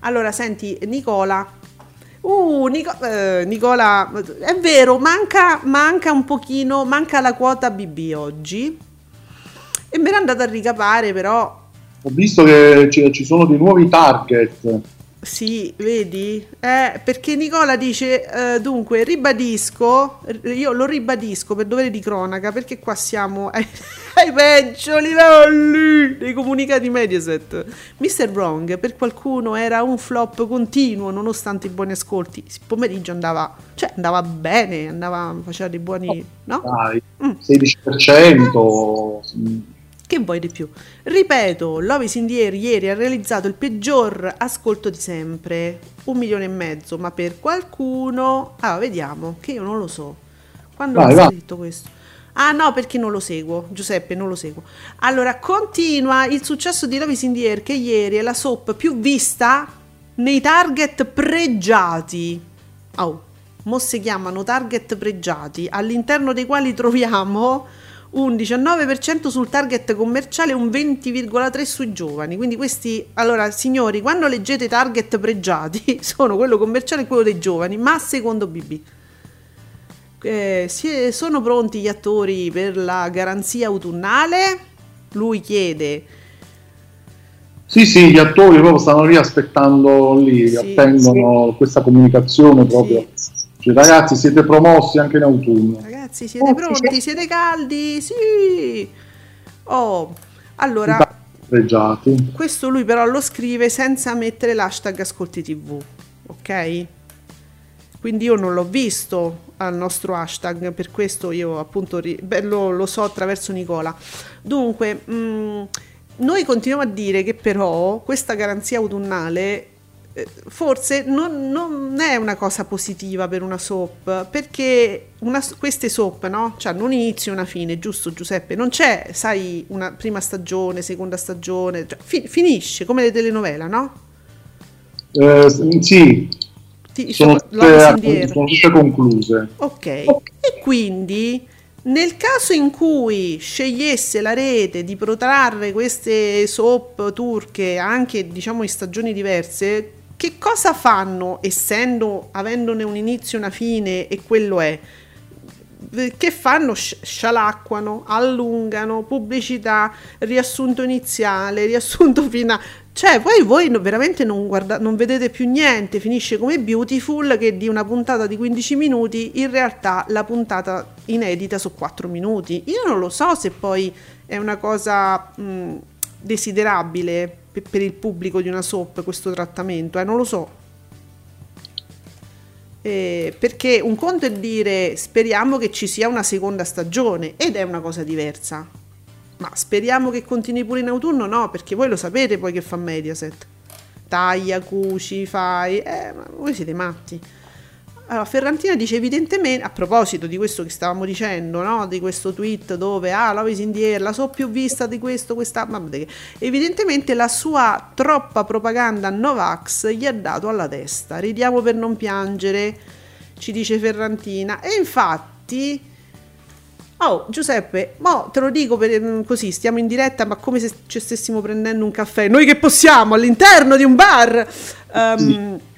Allora, senti, Nicola. Uh, Nico- eh, Nicola, è vero, manca, manca un pochino, manca la quota BB oggi. E me l'è andata a ricapare, però Ho visto che ci, ci sono dei nuovi target. Sì, vedi? Eh, perché Nicola dice, eh, dunque, ribadisco, io lo ribadisco per dovere di cronaca, perché qua siamo ai, ai peggio livelli dei comunicati Mediaset. Mr. Wrong per qualcuno era un flop continuo, nonostante i buoni ascolti. Il pomeriggio andava, cioè andava bene, andava, faceva dei buoni, no? Dai, Mm. 16%. mm, Che vuoi di più? Ripeto, Lovis in the Air ieri ha realizzato il peggior ascolto di sempre, un milione e mezzo, ma per qualcuno... Ah, vediamo, che io non lo so. Quando Vai, vai. scritto questo? Ah no, perché non lo seguo, Giuseppe, non lo seguo. Allora, continua il successo di Lovis in the Air, che ieri è la soap più vista nei target pregiati. Oh, mo si chiamano target pregiati, all'interno dei quali troviamo un 19% sul target commerciale un 20,3% sui giovani. Quindi questi, allora signori, quando leggete target pregiati, sono quello commerciale e quello dei giovani, ma secondo BB. Eh, si- sono pronti gli attori per la garanzia autunnale? Lui chiede. Sì, sì, gli attori proprio stanno lì aspettando lì, Sì, attendono questa comunicazione proprio. Sì. Cioè, ragazzi, siete promossi anche in autunno. Ragazzi, siete Oh, pronti? sì. Siete caldi? Sì. Oh, allora, Pregiati. questo lui però lo scrive senza mettere l'hashtag ascolti tv, ok? Quindi io non l'ho visto al nostro hashtag, per questo io appunto ri- beh, lo, lo so attraverso Nicola. Dunque, mh, noi continuiamo a dire che però questa garanzia autunnale forse non, non è una cosa positiva per una soap, perché una, queste soap no? hanno un inizio e una fine, giusto Giuseppe? Non c'è, sai, una prima stagione, seconda stagione, cioè, fi- finisce come le telenovela, no? Eh, sì, Ti- sono tutte, sono tutte concluse. Ok, e quindi nel caso in cui scegliesse la rete di protrarre queste soap turche anche diciamo in stagioni diverse, che cosa fanno essendo avendone un inizio una fine e quello è? Che fanno? Sci- Scialacquano, allungano, pubblicità, riassunto iniziale, riassunto finale. Cioè, poi voi veramente non, guarda- non vedete più niente, finisce come Beautiful che di una puntata di 15 minuti, in realtà la puntata inedita su 4 minuti. Io non lo so se poi è una cosa mh, desiderabile per il pubblico di una soap questo trattamento, eh, non lo so. Eh, perché un conto è dire speriamo che ci sia una seconda stagione ed è una cosa diversa. Ma speriamo che continui pure in autunno? No, perché voi lo sapete poi che fa Mediaset. Taglia, cuci, fai. Eh, ma voi siete matti. Allora, Ferrantina dice evidentemente, a proposito di questo che stavamo dicendo, no? di questo tweet dove, ah, Love is in the air, la so più vista di questo, questa, evidentemente la sua troppa propaganda Novax gli ha dato alla testa. Ridiamo per non piangere, ci dice Ferrantina. E infatti Oh, Giuseppe, mo te lo dico per, mm, così, stiamo in diretta, ma come se ci stessimo prendendo un caffè. Noi che possiamo all'interno di un bar. Ehm, Ah,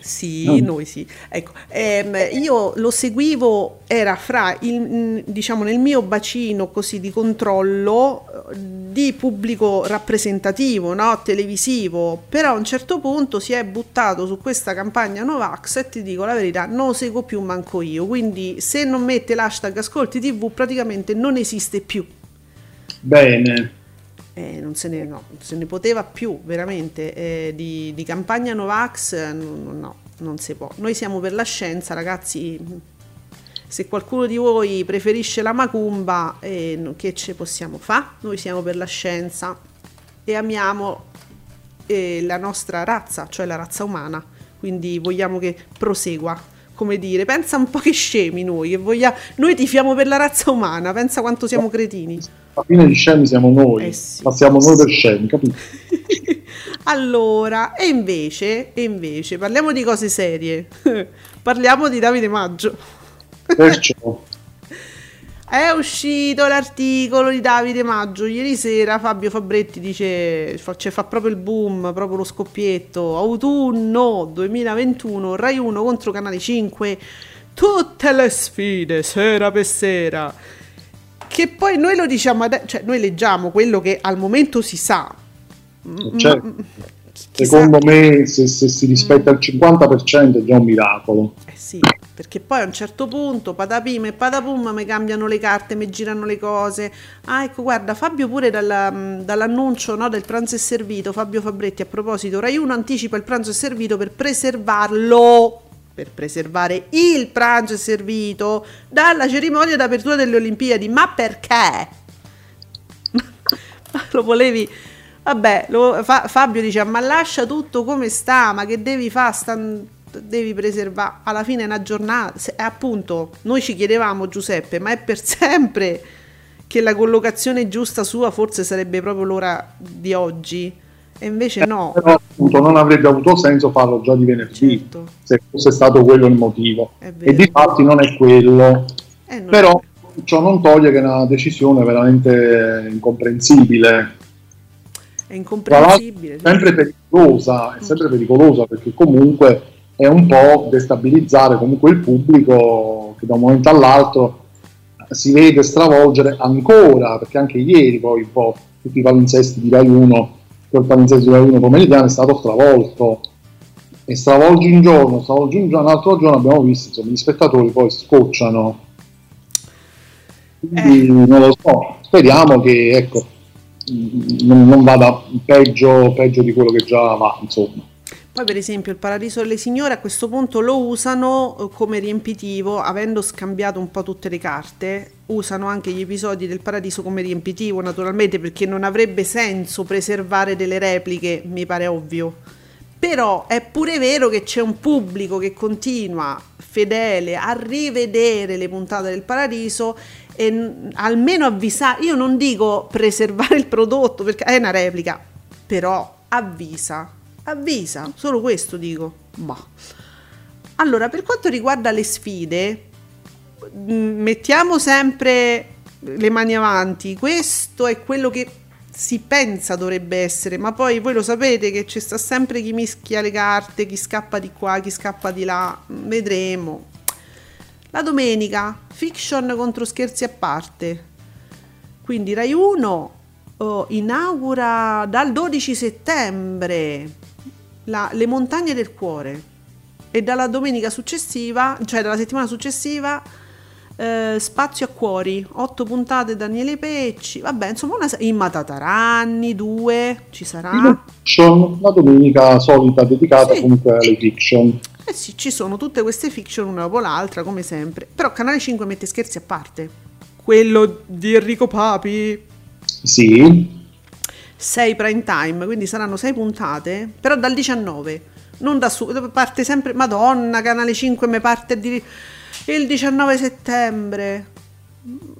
sì, noi sì. Ecco, ehm, io lo seguivo, era fra il, diciamo, nel mio bacino così di controllo eh, di pubblico rappresentativo, no? televisivo, però a un certo punto si è buttato su questa campagna Novax e ti dico la verità, non lo seguo più manco io, quindi se non mette l'hashtag ascolti tv praticamente non esiste più. bene. Eh, non se ne, no, se ne poteva più veramente. Eh, di, di campagna Novax eh, no, no, non si può. Noi siamo per la scienza ragazzi. Se qualcuno di voi preferisce la macumba eh, che ce possiamo fare noi siamo per la scienza e amiamo eh, la nostra razza cioè la razza umana. Quindi vogliamo che prosegua. Come dire pensa un po' che scemi noi che voglia... noi tifiamo per la razza umana pensa quanto siamo cretini Alla fine gli scemi siamo noi, Eh sì. ma siamo noi per scemi, capito? allora, e invece, e invece, parliamo di cose serie. parliamo di Davide Maggio. Perciò, È uscito l'articolo di Davide Maggio ieri sera. Fabio Fabretti dice: fa, cioè, fa proprio il boom, proprio lo scoppietto. Autunno 2021, Rai 1 contro Canale 5. Tutte le sfide, sera per sera. Che poi noi lo diciamo, ade- cioè noi leggiamo quello che al momento si sa. Cioè, ma- chissà- secondo me, se, se si rispetta il 50% è già un miracolo. Eh sì, perché poi a un certo punto patapim e patapum mi cambiano le carte, mi girano le cose. Ah, ecco, guarda, Fabio pure dalla- mh, dall'annuncio no, del pranzo è servito, Fabio Fabretti a proposito, Rai 1 anticipa il pranzo è servito per preservarlo, per preservare il pranzo servito dalla cerimonia d'apertura delle Olimpiadi. Ma perché? Lo volevi... Vabbè, lo- Fa- Fabio dice, ma lascia tutto come sta, ma che devi fare? Stan- devi preservare. Alla fine è una giornata. se- appunto, noi ci chiedevamo, Giuseppe, ma è per sempre che la collocazione giusta sua forse sarebbe proprio l'ora di oggi? E invece no. Però appunto non avrebbe avuto senso farlo già di venerdì, Certo. se fosse stato quello il motivo. È. E di fatti non è quello. Eh, non- Però ciò non toglie che è una decisione veramente incomprensibile. è incomprensibile. sempre pericolosa, è sempre pericolosa perché comunque è un po' destabilizzare comunque il pubblico che da un momento all'altro si vede stravolgere ancora, perché anche ieri poi un po' tutti i palinsesti di Rai 1, quel palinsesto di 1 pomeridiano è stato stravolto. E stravolgi un giorno, stravolgi un giorno, un altro giorno abbiamo visto, insomma, gli spettatori poi scocciano. Quindi non lo so, speriamo che ecco, non, non vada peggio, peggio di quello che già va, insomma. Poi per esempio il Paradiso delle Signore a questo punto lo usano eh, come riempitivo, avendo scambiato un po' tutte le carte, usano anche gli episodi del Paradiso come riempitivo naturalmente perché non avrebbe senso preservare delle repliche, mi pare ovvio. Però è pure vero che c'è un pubblico che continua fedele a rivedere le puntate del Paradiso e almeno avvisare, io non dico preservare il prodotto perché è una replica, però avvisa, avvisa, solo questo dico. Bah. Allora, per quanto riguarda le sfide, mh, mettiamo sempre le mani avanti, questo è quello che si pensa dovrebbe essere, ma poi voi lo sapete che ci sta sempre chi mischia le carte, chi scappa di qua, chi scappa di là, vedremo. La domenica, fiction contro scherzi a parte. Quindi Rai 1 oh, inaugura dal 12 settembre la- Le montagne del cuore e dalla domenica successiva, cioè dalla settimana successiva, eh, Spazio a cuori, 8 puntate Daniele Pecci, vabbè insomma una, se- Imma Tataranni, due, ci sarà. Fiction, la domenica solita dedicata Sì. comunque alle fiction. Eh sì, ci sono tutte queste fiction una dopo l'altra, come sempre. Però Canale 5 mette scherzi a parte. Quello di Enrico Papi, Sì, 6 prime time, quindi saranno 6 puntate, però dal 19, non da su, parte sempre, madonna, Canale 5 mi parte di, il 19 settembre.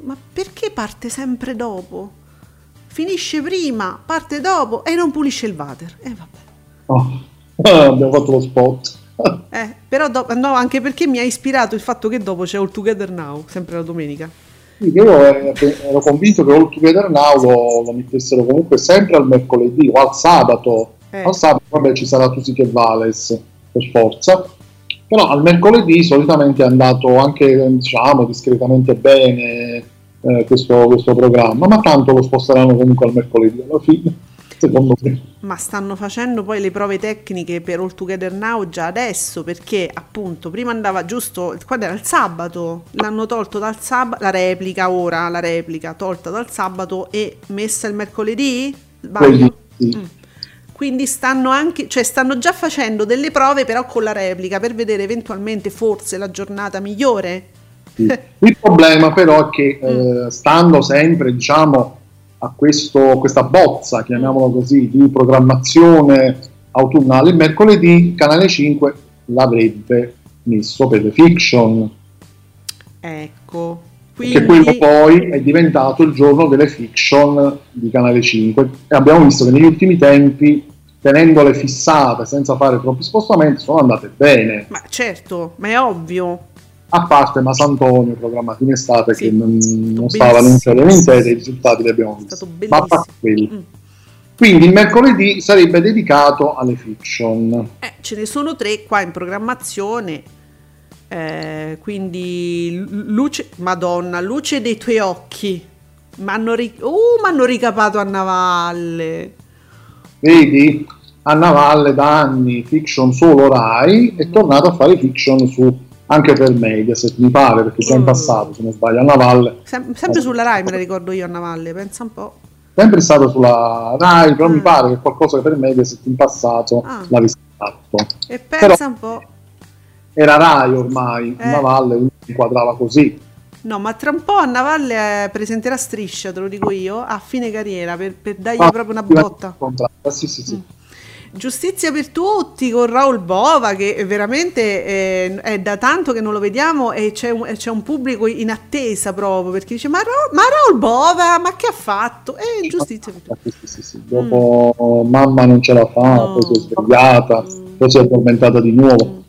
Ma perché parte sempre dopo? Finisce prima, parte dopo e non pulisce il water. E vabbè. Oh, abbiamo fatto lo spot. Eh, però do- no, anche perché mi ha ispirato il fatto che dopo c'è All Together Now, sempre la domenica. Io ero convinto che All Together Now lo, lo mettessero comunque sempre al mercoledì o al sabato. Eh. Al sabato, vabbè, ci sarà Tusic e Vales per forza. Però al mercoledì solitamente è andato anche, diciamo, discretamente bene eh, questo, questo programma, ma tanto lo sposteranno comunque al mercoledì alla fine, secondo me. Ma stanno facendo poi le prove tecniche per All Together Now già adesso, perché appunto prima andava giusto, quando era il sabato, l'hanno tolto dal sabato, la replica ora, la replica tolta dal sabato e messa il mercoledì? Sbaglio? Sì. Mm. Quindi stanno anche, cioè stanno già facendo delle prove però con la replica per vedere eventualmente forse la giornata migliore. Sì. Il problema però è che eh, stando sempre diciamo, a questo, questa bozza, chiamiamola così, di programmazione autunnale, mercoledì Canale 5 l'avrebbe messo per le fiction, Ecco. Quindi, quello poi è diventato il giorno delle fiction di Canale 5 e abbiamo visto che negli ultimi tempi, tenendole fissate senza fare troppi spostamenti, sono andate bene. ma certo, ma è ovvio. A parte Masantonio programmati in estate Sì, che non, non serie in serie, i risultati li abbiamo visti. Ma a parte quelli. Mm. Quindi il mercoledì sarebbe dedicato alle fiction. Eh, ce ne sono tre qua in programmazione. Eh, quindi Lu- luce, Madonna, luce dei tuoi occhi. M'hanno ri- uh, m'hanno ricapato a Navalle. Vedi? Anna Valle da anni fiction solo Rai è tornato a fare fiction su, anche per Mediaset mi pare perché già in Mm. passato se non sbaglio Anna Valle Sem- sempre sulla Rai me la ricordo io a Navalle, pensa un po'. sempre stato sulla Rai però mi Mm. pare che qualcosa per Mediaset in passato Ah. l'avesse fatto E pensa Però- un po'. era Rai ormai Eh. Anna Valle quindi si inquadrava così No, ma tra un po' a Navalle eh, presenterà Striscia, te lo dico io, a fine carriera per, per dargli Ah, proprio una botta. sì sì sì Mm. Giustizia per tutti con Raul Bova che veramente eh, è da tanto che non lo vediamo e c'è un, c'è un pubblico in attesa proprio perché dice ma, Ra- ma Raul Bova ma che ha fatto? E giustizia per tutti. Sì, sì, sì. Dopo mamma non ce la fa, Mm. No. poi si è svegliata, Mm. poi si è addormentata di nuovo.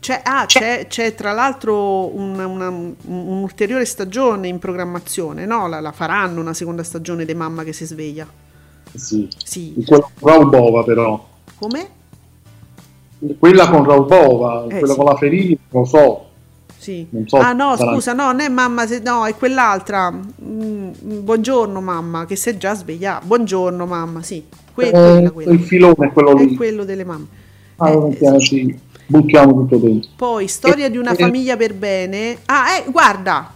C'è, ah, c'è, c'è tra l'altro una- una- un- un'ulteriore stagione in programmazione, no? La, la faranno una seconda stagione di Mamma che si sveglia. Sì. Sì. Quello Raul Bova però. Come? Quella con Raul Bova, Eh, quella sì. con la Ferini, non so. Sì. Non so ah no, sarà- scusa, no, non è mamma, se- no, è quell'altra. Mm, buongiorno mamma, che si è già svegliata. Buongiorno mamma, sì. Que- Eh, quella, il filone è quello È lì. quello delle mamme. Ah, Eh, mettiamo- sì, buttiamo tutto dentro. Poi, storia di una Eh, famiglia per bene. Ah, eh, guarda,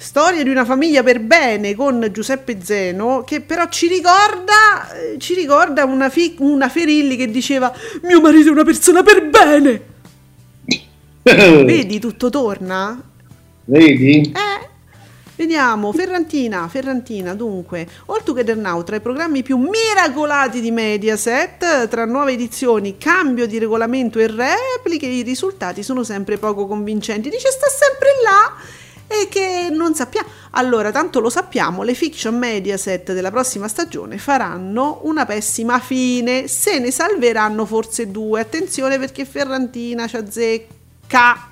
storia di una famiglia per bene con Giuseppe Zeno, che però ci ricorda, eh, ci ricorda una, fi- una Ferilli che diceva: Mio marito è una persona per bene. Vedi, tutto torna? Vedi? Eh, vediamo, Ferrantina, Ferrantina, dunque, All Together Now, tra i programmi più miracolati di Mediaset, tra nuove edizioni, cambio di regolamento e repliche, i risultati sono sempre poco convincenti. Dice sta sempre là e che non sappiamo. Allora, tanto lo sappiamo, le fiction Mediaset della prossima stagione faranno una pessima fine, se ne salveranno forse due. Attenzione perché Ferrantina ci azzecca.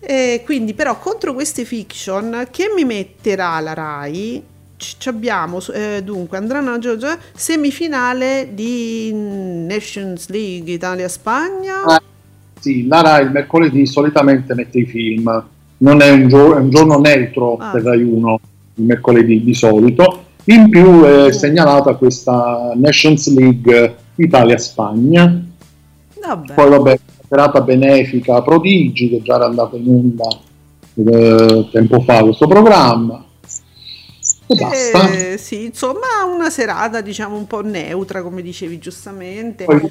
E quindi però contro queste fiction che mi metterà la Rai ci abbiamo eh, dunque andranno a Giorgia semifinale di Nations League Italia-Spagna Ah, sì, la Rai il mercoledì solitamente mette i film, non è un, gio- è un giorno neutro Ah. per Rai 1 il mercoledì di solito. In più è segnalata questa Nations League Italia-Spagna. vabbè Poi vabbè, serata benefica Prodigi che già era andata in onda eh, tempo fa questo programma. E basta. Eh, sì insomma una serata diciamo un po' neutra come dicevi giustamente Poi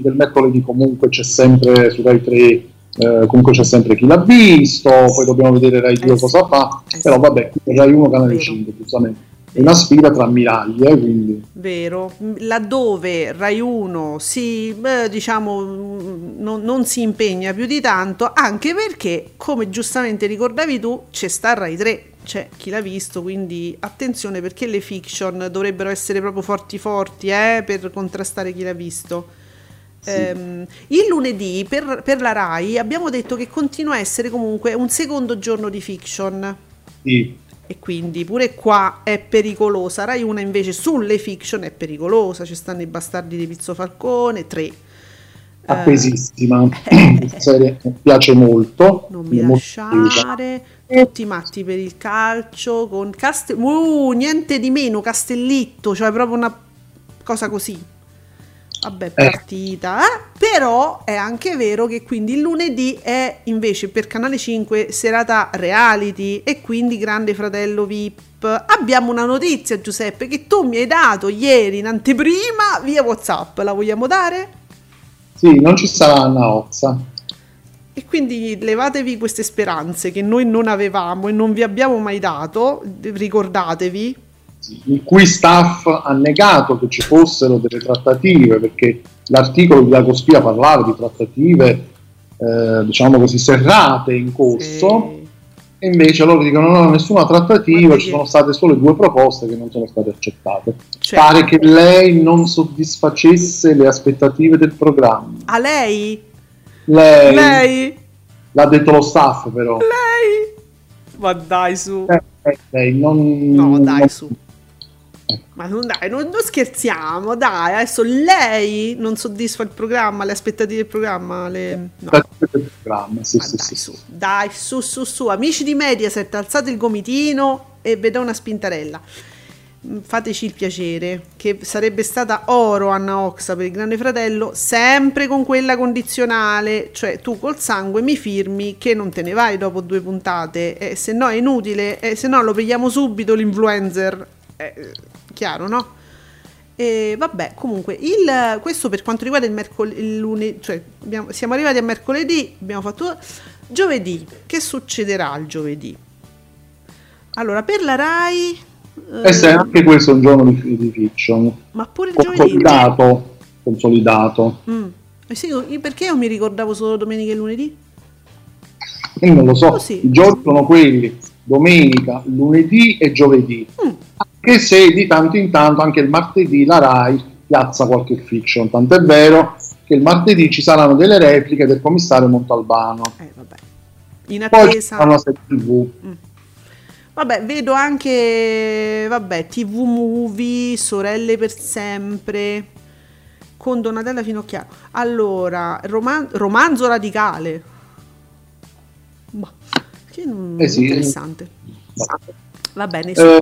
del mercoledì comunque c'è sempre su Rai 3 eh, comunque c'è sempre chi l'ha visto, poi dobbiamo vedere Rai 2 Eh cosa fa, Eh però vabbè, Rai 1 Canale Vero. 5, giustamente. È una sfida tra miraglie, quindi Vero, laddove Rai 1 si, beh, diciamo, non, non si impegna più di tanto, anche perché, come giustamente ricordavi tu, c'è sta Rai 3, c'è chi l'ha visto, quindi attenzione perché le fiction dovrebbero essere proprio forti forti eh, per contrastare chi l'ha visto. Ehm, il lunedì per, per la Rai abbiamo detto che continua a essere comunque un secondo giorno di fiction. Sì. E quindi pure qua è pericolosa. Rai una invece sulle fiction è pericolosa. Ci stanno i bastardi di Pizzo Falcone, tre. appesissima. Questa serie mi piace molto. Non mi molto lasciare. Tutti matti per il calcio. Con Castel- uh, niente di meno, Castellitto. Cioè proprio una cosa così. Vabbè, partita. eh? Però è anche vero che quindi il lunedì è invece per Canale 5 serata reality e quindi Grande Fratello VIP. Abbiamo una notizia, Giuseppe, che tu mi hai dato ieri in anteprima via WhatsApp. La vogliamo dare? Sì, non ci sarà Anna Oxa. E quindi levatevi queste speranze che noi non avevamo e non vi abbiamo mai dato, ricordatevi. Il cui staff ha negato che ci fossero delle trattative, perché l'articolo di Dagospia parlava di trattative, eh, diciamo così, serrate in corso, e invece loro dicono no, nessuna trattativa, ci sono state solo due proposte che non sono state accettate. Cioè- Pare che lei non soddisfacesse le aspettative del programma. A lei? Lei, Lei? l'ha detto lo staff però. Lei? Ma dai su. Eh, eh, lei non, No, dai su. Ma non, dai, non, non scherziamo, dai, adesso lei non soddisfa il programma, le aspettative del programma, le... no. del programma, sì, sì, dai sì, su, dai su, su, su, amici di Mediaset, alzate il gomitino e vedete una spintarella. Mm, Fateci il piacere, che sarebbe stata oro Anna Oxa per il Grande Fratello, sempre con quella condizionale, cioè tu col sangue mi firmi che non te ne vai dopo due puntate, e se no è inutile, e se no lo pigliamo subito l'influencer, Eh, chiaro no? E vabbè, comunque, il, questo per quanto riguarda il mercoledì, lunedì, cioè abbiamo- siamo arrivati a mercoledì, abbiamo fatto giovedì. Che succederà il giovedì? Allora, per la Rai, eh, E se anche questo un giorno di, di fiction, ma pure il giovedì. consolidato, consolidato. Mm. Eh sì, io- perché io mi ricordavo solo domenica e lunedì? E non lo so, Così. i giorni sono quelli, domenica, lunedì e giovedì. Mm. Anche se di tanto in tanto anche il martedì la RAI piazza qualche fiction, tant'è vero che il martedì ci saranno delle repliche del commissario Montalbano. Eh, vabbè. In Poi ci attesa. serie TV. Vabbè, vedo anche, vabbè, TV Movie, Sorelle per sempre, con Donatella Finocchiaro. Allora, roman- romanzo radicale. Ma, che non- Eh sì. interessante. Va bene. Eh,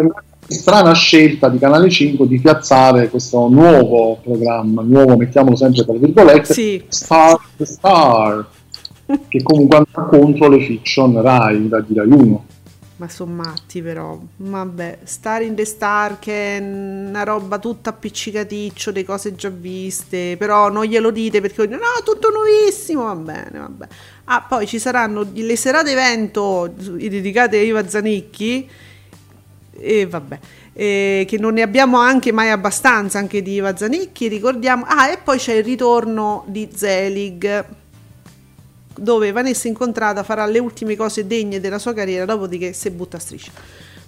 strana scelta di Canale 5 di piazzare questo nuovo programma, nuovo mettiamolo sempre tra virgolette, Sì. Star the Star, che comunque andrà contro le fiction Rai, da di Rai 1. Ma sono matti però, vabbè, Star in the Star che è una roba tutta appiccicaticcio, le cose già viste, però non glielo dite perché no, tutto nuovissimo, va bene, va bene. Ah, poi ci saranno le serate evento dedicate a Iva Zanicchi e vabbè, eh, che non ne abbiamo anche mai abbastanza anche di Iva Zanicchi, ricordiamo. Ah, e poi c'è il ritorno di Zelig dove Vanessa Incontrata farà le ultime cose degne della sua carriera, dopodiché si butta a striscia.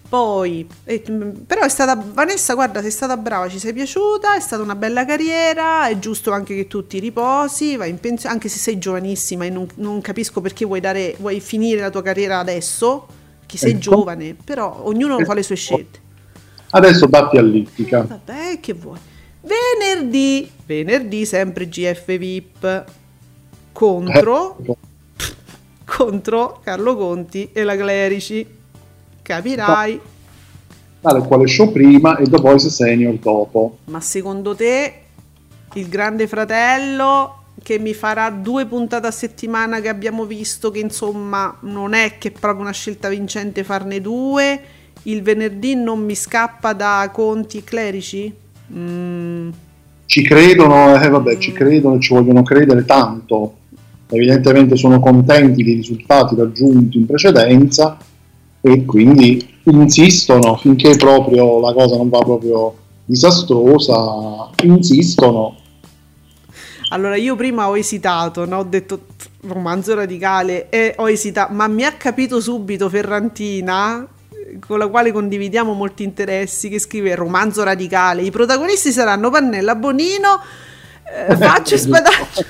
Poi, eh, però è stata Vanessa, guarda, sei stata brava, ci sei piaciuta, è stata una bella carriera, è giusto anche che tu ti riposi, vai in pensione, anche se sei giovanissima e non, non capisco perché vuoi, dare, vuoi finire la tua carriera adesso, che sei Ecco. giovane, però ognuno fa le sue scelte. Adesso batti all'ittica. Vabbè, che vuoi. Venerdì, venerdì sempre GF VIP contro Eh, contro Carlo Conti e la Clerici. Capirai. tale quale show prima e The Voice Senior dopo. Ma secondo te il grande fratello che mi farà due puntate a settimana che abbiamo visto che insomma non è che è proprio una scelta vincente farne due, il venerdì non mi scappa da Conti Clerici? Mm, Ci credono, eh, vabbè, ci credono e ci vogliono credere tanto. Evidentemente sono contenti dei risultati raggiunti in precedenza e quindi insistono finché proprio la cosa non va proprio disastrosa, insistono. Allora, io prima ho esitato, no? ho detto "Pff, romanzo radicale e ho esitato, ma mi ha capito subito Ferrantina, con la quale condividiamo molti interessi, che scrive romanzo radicale. I protagonisti saranno Pannella, Bonino, eh, Faccio e Spadaccio.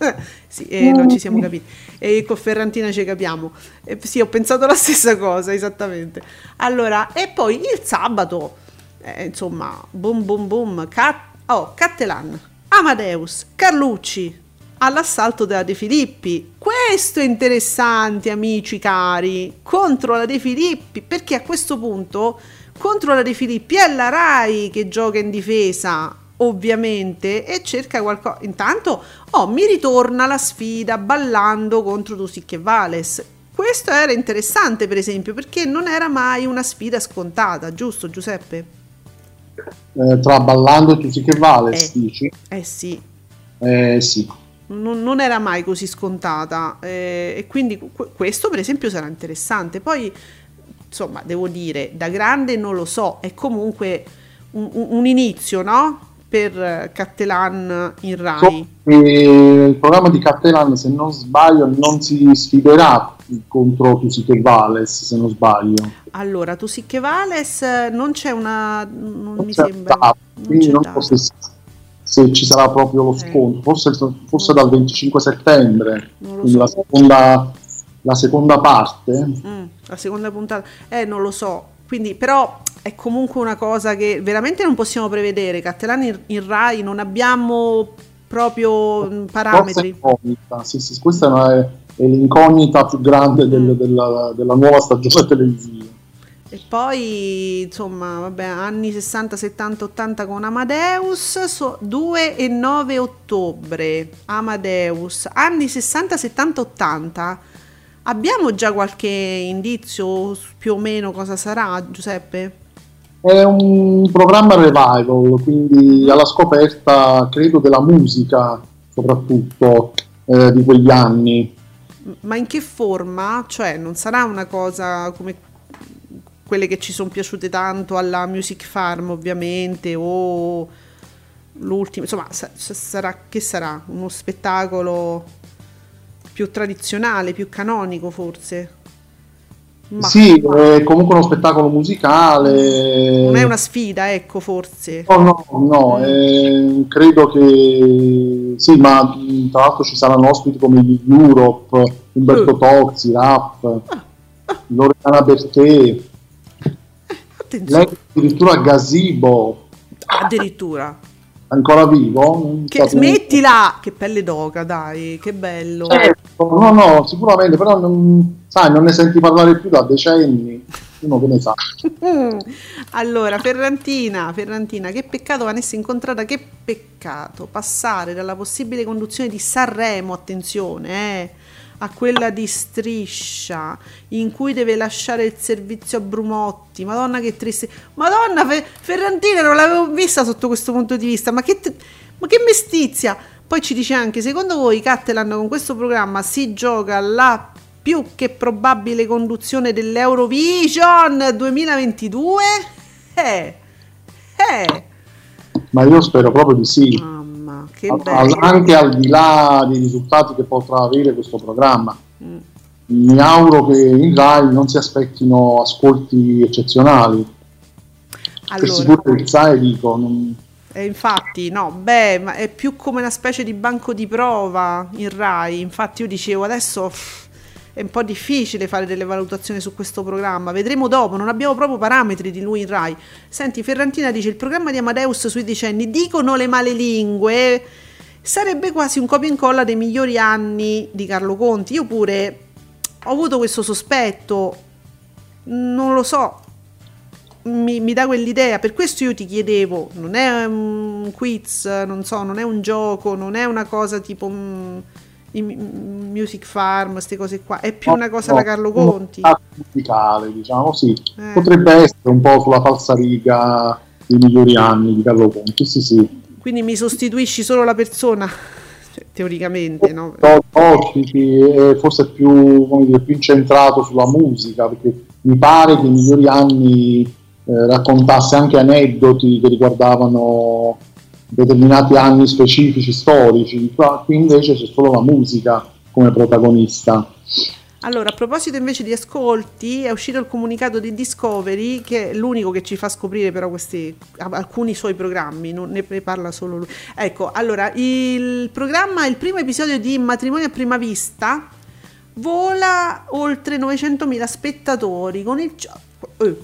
sì, eh, non ci siamo capiti. E con Ferrantina ci capiamo. Eh, sì, ho pensato la stessa cosa, esattamente. Allora, e poi il sabato, eh, insomma, boom boom boom, Cat- oh, Cattelan, Amadeus, Carlucci, all'assalto della De Filippi. Questo è interessante, amici cari, contro la De Filippi, perché a questo punto contro la De Filippi è la Rai che gioca in difesa, ovviamente, e cerca qualcosa. Intanto, oh, mi ritorna la sfida ballando contro Tusic e Vales. Questo era interessante, per esempio, perché non era mai una sfida scontata, giusto Giuseppe? Eh, tra Ballando e Tusi che Vales, Eh. dici? Eh sì, Eh sì. non, non era mai così scontata eh, e quindi que- questo per esempio sarà interessante. Poi, insomma, devo dire, da grande non lo so, è comunque un, un- un inizio, no? Per eh, Cattelan in So Rai. che il programma di Cattelan, se non sbaglio, non si sfiderà contro Tusi che Vales, se non sbaglio. Allora, tu sì che Vales eh, non c'è una... non Non mi sembra... data, non non so se, se ci sarà proprio lo Eh. scontro, forse, forse dal 25 settembre, so. la seconda, la seconda parte. Mm, la seconda puntata, eh, non lo so. Quindi, però è comunque una cosa che veramente non possiamo prevedere. Cattelan in, in Rai non abbiamo proprio mm, parametri. Sì, sì, questa è, una- è l'incognita più grande del- Mm. della, della nuova stagione televisiva. E poi, insomma, vabbè, anni 60, 70, 80 con Amadeus, so- 2 e 9 ottobre, Amadeus, anni 60, 70, 80. Abbiamo già qualche indizio più o meno cosa sarà, Giuseppe? È un programma revival, quindi alla scoperta, credo, della musica, soprattutto eh, di quegli anni. Ma in che forma? Cioè, non sarà una cosa come quelle che ci sono piaciute tanto alla Music Farm, ovviamente, o l'ultimo, insomma, sa- sa- sarà che sarà? Uno spettacolo più tradizionale, più canonico, forse? Ma Sì, è comunque uno spettacolo musicale. non è una sfida, ecco, forse. No, no, no, Mm. eh, credo che sì, ma mh, tra l'altro ci saranno ospiti come gli Europe, Umberto Mm. Tozzi, Rap, Loredana Bertè, Attenzione, lei addirittura Gazebo, addirittura. Ancora vivo? Che, smettila! Che pelle d'oca, dai, che bello. Certo, no, no, sicuramente, però non, sai, non ne senti parlare più da decenni, uno che ne sa. Allora, Ferrantina, Ferrantina, che peccato Vanessa incontrata, che peccato passare dalla possibile conduzione di Sanremo, attenzione, eh, a quella di Striscia, in cui deve lasciare il servizio a Brumotti. Madonna che triste. Madonna, Fe- Ferrantina non l'avevo vista sotto questo punto di vista, ma che, t- ma che mestizia. Poi ci dice anche, secondo voi Cattelan con questo programma si gioca la più che probabile conduzione dell'Eurovision 2022? Eh, eh, Ma io spero proprio di sì. mamma, che Al- bello. anche al di là dei risultati che potrà avere questo programma. Mm. Mi auguro che in Rai non si aspettino ascolti eccezionali. Per Allora, sicurezza, e dico, non- eh, infatti, no, beh, ma è più come una specie di banco di prova in Rai. Infatti, io dicevo adesso pff, è un po' difficile fare delle valutazioni su questo programma. Vedremo dopo, non abbiamo proprio parametri di lui in Rai. Senti, Ferrantina dice: il programma di Amadeus sui decenni dicono le male lingue. Sarebbe quasi un copia e incolla dei migliori anni di Carlo Conti. Io pure ho avuto questo sospetto, non lo so, mi, mi dà quell'idea. Per questo io ti chiedevo: non è un quiz, non so, non è un gioco, non è una cosa tipo mm, i Music Farm, queste cose qua, è più una cosa no, da Carlo Conti. musicale, diciamo, sì. Eh. Potrebbe essere un po' sulla falsariga dei migliori anni di Carlo Conti, sì, sì. Quindi mi sostituisci solo la persona, Cioè, teoricamente, no? No, ospiti e forse più, dire, più incentrato sulla musica, perché mi pare che i migliori anni eh, raccontasse anche aneddoti che riguardavano determinati anni specifici storici, qui invece c'è solo la musica come protagonista. Allora, a proposito invece di ascolti, è uscito il comunicato di Discovery, che è l'unico che ci fa scoprire però questi alcuni suoi programmi, non ne, parla solo lui. Ecco, allora, il programma, il primo episodio di Matrimonio a prima vista vola oltre 900.000 spettatori con il,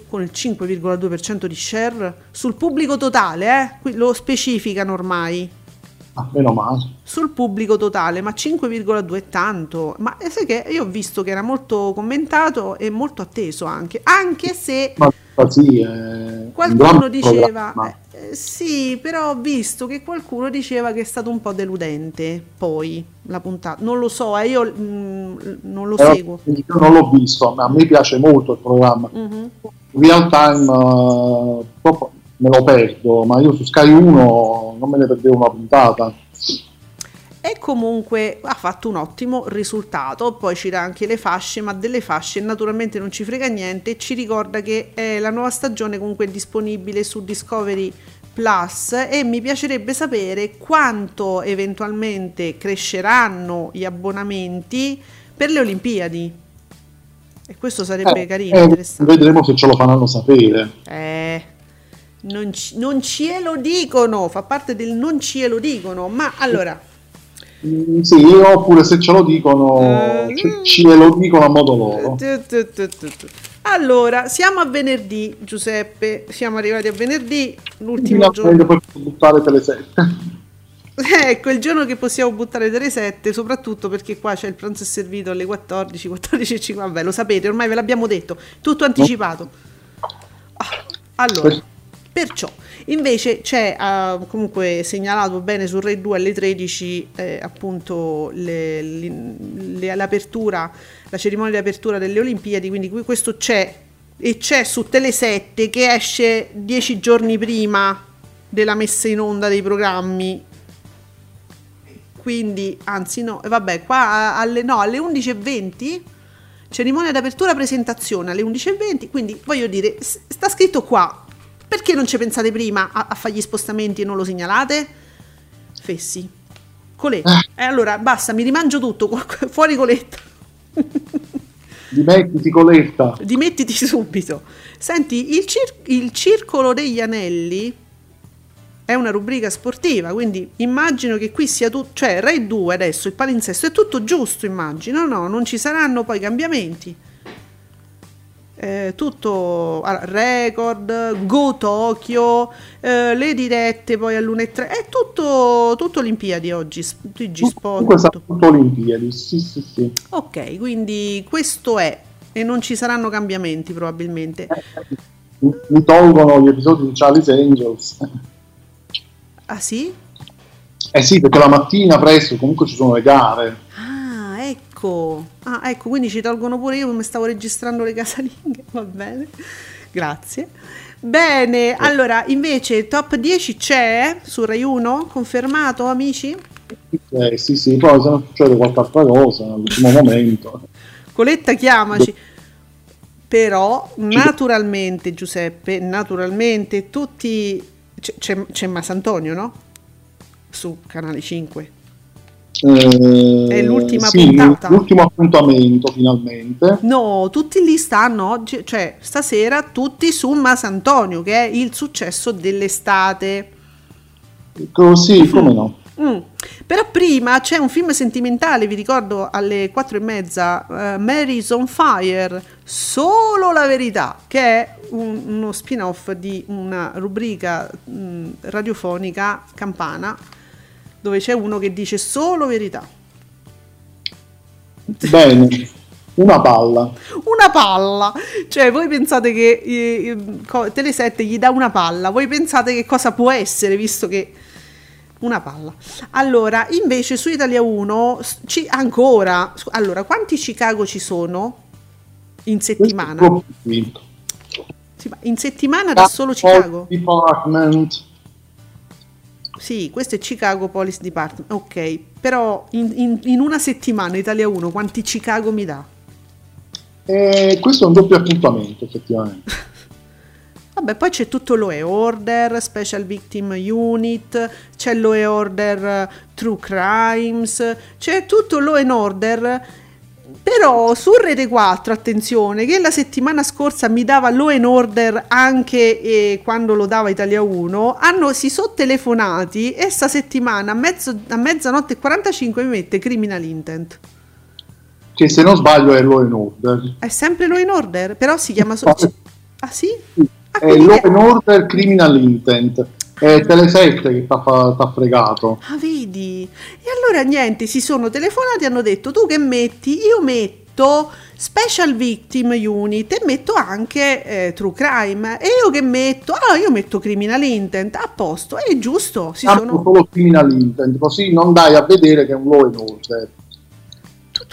con il 5,2% di share sul pubblico totale, eh? Qui lo specificano ormai Ah, meno male. sul pubblico totale, ma 5,2 è tanto. Ma eh, sai che io ho visto che era molto commentato e molto atteso anche, anche se Ma sì, è un qualcuno diceva programma. Eh, sì, però ho visto che qualcuno diceva che è stato un po' deludente poi la puntata. Non lo so, eh, io mm, non lo Però seguo. Io non l'ho visto, ma a me piace molto il programma. Mhm. Real time purtroppo me lo perdo, ma io su Sky 1 non me ne perdevo una puntata. E comunque ha fatto un ottimo risultato, poi ci dà anche le fasce, ma delle fasce naturalmente non ci frega niente. Ci ricorda che eh, la nuova stagione comunque è disponibile su Discovery Plus e mi piacerebbe sapere quanto eventualmente cresceranno gli abbonamenti per le Olimpiadi. E questo sarebbe Eh, carino, eh, vedremo se ce lo faranno sapere. Eh, non, ci, non ce lo dicono, fa parte del non ce lo dicono, ma allora... Mm, sì, oppure se ce lo dicono, Eh, ce, ce lo dicono a modo loro. Allora, siamo a venerdì, Giuseppe. Siamo arrivati a venerdì, l'ultimo giorno. poi buttare tele 7. Ecco, il giorno che possiamo buttare delle 7, soprattutto perché qua c'è il pranzo è servito alle 14, 14.50. Vabbè, lo sapete, ormai ve l'abbiamo detto, tutto anticipato. Ah, Allora, perciò, invece c'è ah, comunque segnalato bene su Rai 2 alle 13 eh, appunto le- li- le- l'apertura, la cerimonia di apertura delle Olimpiadi, quindi qui- questo c'è e c'è su Tele 7 che esce 10 giorni prima della messa in onda dei programmi. Quindi anzi no e vabbè qua alle, no, alle 11.20 cerimonia d'apertura presentazione alle 11.20 quindi voglio dire sta scritto qua perché non ci pensate prima a, a fare gli spostamenti e non lo segnalate fessi coletta e allora basta mi rimangio tutto fuori coletta Dimettiti coletta. dimettiti subito senti il, cir- il circolo degli anelli è una rubrica sportiva, quindi immagino che qui sia tutto, cioè Rai 2 adesso, il palinsesto è tutto giusto, immagino, no? Non ci saranno poi cambiamenti. Eh, tutto record, Go Tokyo, eh, le dirette poi all'1.3, è tutto, tutto Olimpiadi oggi, TG Sport. Tutto. Olimpiadi. Sì, sì, sì. Ok, quindi questo è, e non ci saranno cambiamenti probabilmente. Mi mi tolgono gli episodi di Charlie's Angels. Ah sì? Eh sì, perché la mattina presto comunque ci sono le gare. Ah, ecco. Ah, ecco, quindi ci tolgono pure io, mi stavo registrando le casalinghe, va bene. Grazie. Bene, allora, invece top 10 c'è su Rai 1, confermato, amici? Eh, sì, sì, poi se non succede qualche altra cosa all'ultimo momento. Coletta chiamaci. Però, naturalmente, Giuseppe, naturalmente, tutti... C'è, c'è, c'è Masantonio, no? Su Canale 5. Eh, È l'ultima sì, puntata. L'ultimo appuntamento finalmente. No, tutti lì stanno oggi, cioè stasera tutti su Masantonio, che è il successo dell'estate. Così, come no. Mm. Però prima c'è un film sentimentale, vi ricordo alle quattro e mezza, eh, Mary's on Fire, solo la verità, che è un- uno spin-off di una rubrica mm, radiofonica campana, dove c'è uno che dice solo verità. Bene, una palla. Una palla, cioè voi pensate che eh, eh, co- Tele7 gli dà una palla, voi pensate che cosa può essere visto che una palla. Allora, invece su Italia 1 s- ci, ancora, allora, quanti Chicago ci sono in settimana? In settimana da solo Chicago? Department. Sì, questo è Chicago Police Department. Ok, però in, in- in una settimana Italia 1 quanti Chicago mi dà? E questo è un doppio appuntamento, effettivamente. Vabbè, poi c'è tutto l'OE Order, Special Victim Unit, c'è l'OE Order eh, True Crimes, c'è tutto l'OE Order Però su Rete 4, attenzione, che la settimana scorsa mi dava Law and Order anche eh, quando lo dava Italia 1, hanno, si sono telefonati e sta settimana a, mezzo- a mezzanotte e 45 mi mette Criminal Intent. Che se non sbaglio è Law and Order. È sempre Law and Order, però si chiama... So- ah sì? Ah, È Law and Order Criminal Intent. È Tele7 che ti ha fregato. Ah, vedi? E allora niente, si sono telefonati e hanno detto tu che metti? Io metto Special Victim Unit e metto anche eh, True Crime. E io che metto? Ah, io metto Criminal Intent. A posto, è giusto. Si Hanno sono... solo Criminal Intent, così non dai a vedere che è un Law and Order.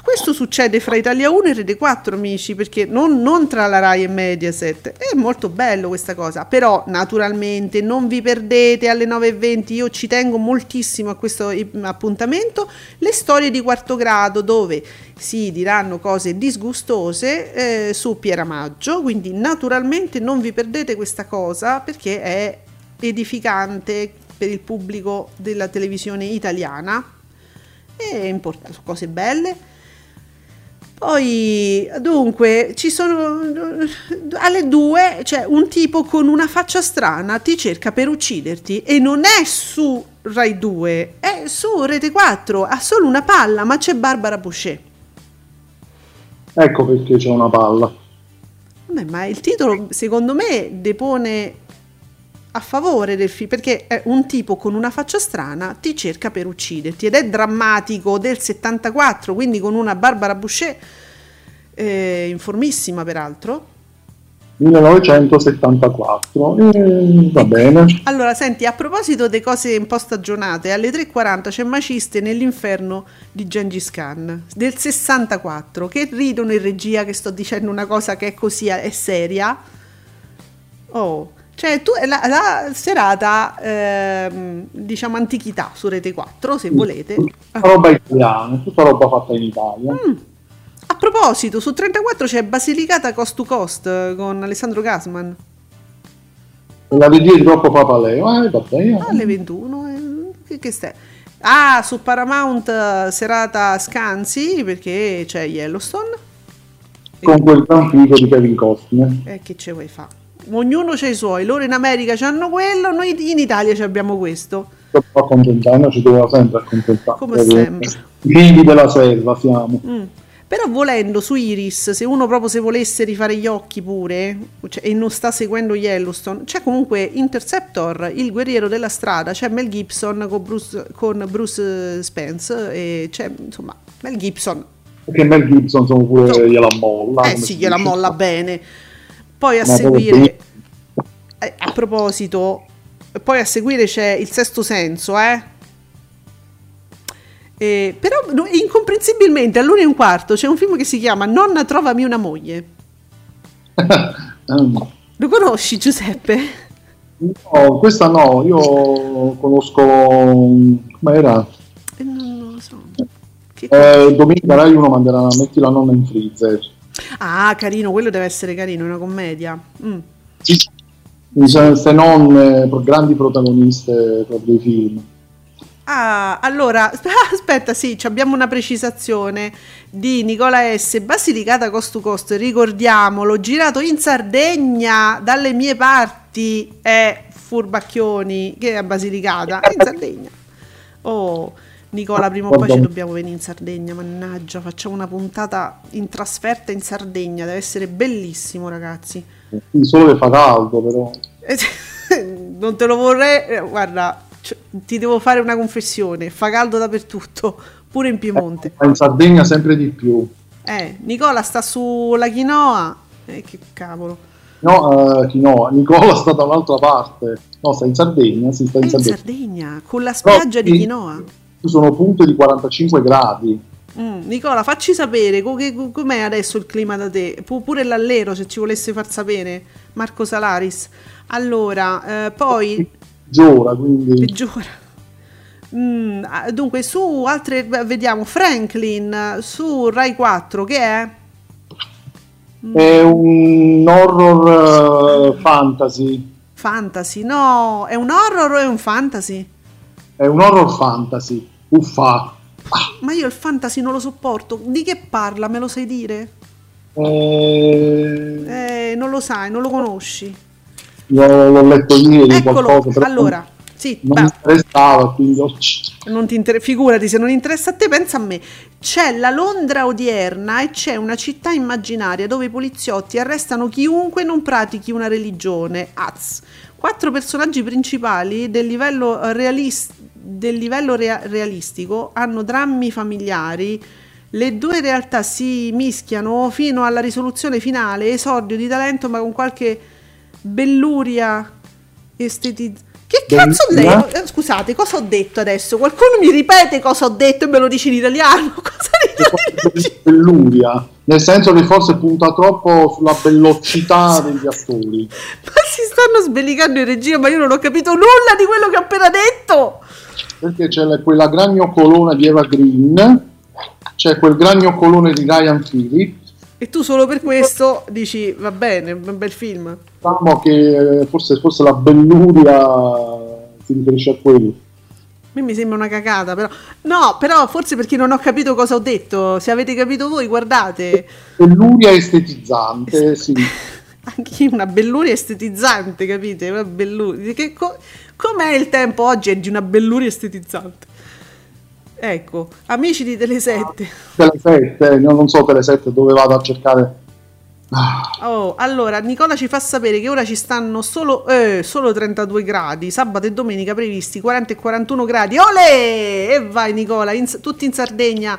Questo succede fra Italia 1 e Rete 4, amici, perché non, non tra la Rai e Mediaset. È molto bello questa cosa, però naturalmente non vi perdete alle 9.20, io ci tengo moltissimo a questo appuntamento, le storie di quarto grado dove si diranno cose disgustose eh, su Pieramaggio, quindi naturalmente non vi perdete questa cosa perché è edificante per il pubblico della televisione italiana e importante, cose belle. Poi, dunque, ci sono alle due c'è un tipo con una faccia strana ti cerca per ucciderti e non è su Rai 2, è su Rete 4, ha solo una palla, ma c'è Barbara Boucher. Ecco perché c'è una palla. Vabbè, ma il titolo secondo me depone a favore del film perché è un tipo con una faccia strana ti cerca per ucciderti ed è drammatico del 74 quindi con una Barbara Boucher eh, informissima peraltro 1974. Eh, va bene. allora senti a proposito di cose un po' stagionate alle 3.40 c'è Maciste nell'inferno di Gengis Khan del 64 che ridono in regia che sto dicendo una cosa che è così è seria Oh, cioè tu la, la serata ehm, diciamo antichità su Rete 4 se volete. Tutta roba italiana, tutta roba fatta in Italia. Mm. A proposito, su 34 c'è Basilicata Cost to Cost eh, con Alessandro Gasman La regia di troppo papaleo, eh, va bene. alle 21. eh, che, che stai? Ah, su Paramount eh, serata Scanzi perché c'è Yellowstone. Con quel gran figo di Kevin Costner. E che ce vuoi fa? Ognuno c'ha i suoi, loro in America hanno quello, noi in Italia ci abbiamo questo. Può accontentare, noi ci dobbiamo sempre accontentare. Come sempre. Figli della selva siamo. Mm. Però volendo su Iris, se uno proprio se volesse rifare gli occhi pure cioè, e non sta seguendo Yellowstone, c'è comunque Interceptor, il guerriero della strada, c'è Mel Gibson con Bruce, con Bruce Spence e c'è insomma Mel Gibson. Perché Mel Gibson sono pure gliela molla. Eh sì, gliela molla bene. Poi a seguire, eh, a proposito, poi a seguire c'è il sesto senso, eh. Eh, però incomprensibilmente all'una e un quarto c'è un film che si chiama Nonna trovami una moglie. Lo conosci Giuseppe? No, questa no, io conosco. Come era? Eh, non, lo so. Che- Eh, domenica Rai 1 manderà Metti la nonna in freezer. Ah, carino, quello deve essere carino, è una commedia. Mm. Se se non eh, grandi protagoniste proprio dei film. Ah, allora, aspetta, sì, abbiamo una precisazione di Nicola S. Basilicata Cost to Cost, ricordiamolo, girato in Sardegna, dalle mie parti, è Furbacchioni, che è a Basilicata, è in Sardegna. Oh, Nicola, prima o poi ci dobbiamo venire in Sardegna, mannaggia, facciamo una puntata in trasferta in Sardegna, deve essere bellissimo, ragazzi. Solo che fa caldo, però. non te lo vorrei, eh, guarda, cioè, ti devo fare una confessione, fa caldo dappertutto, pure in Piemonte. Ma in Sardegna sempre di più. Eh, Nicola sta sulla quinoa, eh, che cavolo, No, eh, chi no, Nicola sta da un'altra parte. No, sta in Sardegna, si sta in in Sardegna. Sardegna, con la spiaggia di sì. quinoa. Sono punte di 45 gradi. Mm, Nicola, facci sapere com'è adesso il clima da te, Pu- pure l'allero se ci volesse far sapere, Marco Salaris. Allora, eh, poi Peggiora, quindi peggiora. Mm, dunque, su altre, vediamo, Franklin, su Rai 4, che è? è un horror eh, fantasy. Fantasy, no, è un horror o è un fantasy? È un horror fantasy. Uffa. Ma io il fantasy non lo sopporto. Di che parla? Me lo sai dire? Eh, Eh, non lo sai, non lo conosci. io l'ho letto ieri Eccolo. qualcosa, però Allora, sì, non beh, mi interessava, quindi ho- non ti inter- figurati se non interessa a te, pensa a me. C'è la Londra odierna e c'è una città immaginaria dove i poliziotti arrestano chiunque non pratichi una religione. Az. Quattro personaggi principali del livello, eh, realis- del livello rea- realistico hanno drammi familiari. Le due realtà si mischiano fino alla risoluzione finale, esordio di talento ma con qualche belluria estetizzazione. Che cazzo ho detto? Eh, Scusate, cosa ho detto adesso? Qualcuno mi ripete cosa ho detto e me lo dice in italiano? Cosa belluria, nel senso che forse punta troppo sulla bellocità degli attori. Ma si stanno sbellicando in regia, ma io non ho capito nulla di quello che ho appena detto. Perché c'è la- quella gragnocolona di Eva Green, c'è quel gragnocolone di Ryan Phillips, E tu solo per questo dici, va bene, è un bel film. diciamo che eh, forse, forse la belluria si riferisce a quello. A me mi sembra una cagata, però. No, però forse perché non ho capito cosa ho detto. Se avete capito voi, guardate. Belluria estetizzante, sì. Anche una belluria estetizzante, capite? Una belluria. Che co- com'è il tempo oggi? È di una belluria estetizzante. Ecco, amici di Telesette. Telesette, io non so Telesette dove vado a cercare. Ah, Oh, allora, Nicola ci fa sapere che ora ci stanno solo, eh, solo 32 gradi, sabato e domenica previsti 40 e 41 gradi. Ole! E vai Nicola, in- tutti in Sardegna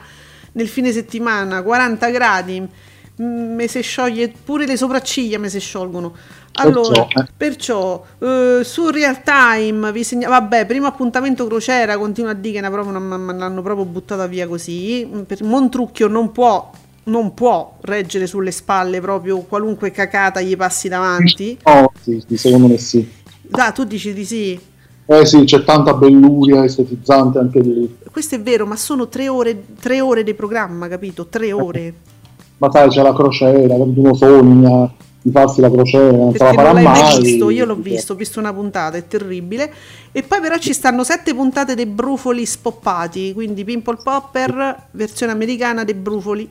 nel fine settimana, 40 gradi. Me si scioglie pure le sopracciglia, me si sciolgono. Allora, Perciò, eh. eh, su Real Time vi segna- vabbè, primo appuntamento crociera, continua a dire che proprio non- l'hanno proprio buttata via così. Mm, Per Montrucchio non può non può reggere sulle spalle proprio qualunque cacata gli passi davanti. no, sì, sì, secondo me sì. Ah, tu dici di sì. Eh sì, c'è tanta belluria estetizzante anche lì. Questo è vero, ma sono tre ore, tre ore di programma, capito? Tre ore. Ma sai, c'è la crociera, uno sogna di farsi la crociera, non se la farà non l'hai mai visto, io l'ho visto, ho visto una puntata, è terribile. E poi però ci stanno sette puntate dei brufoli spoppati, quindi Pimple Popper, versione americana dei brufoli.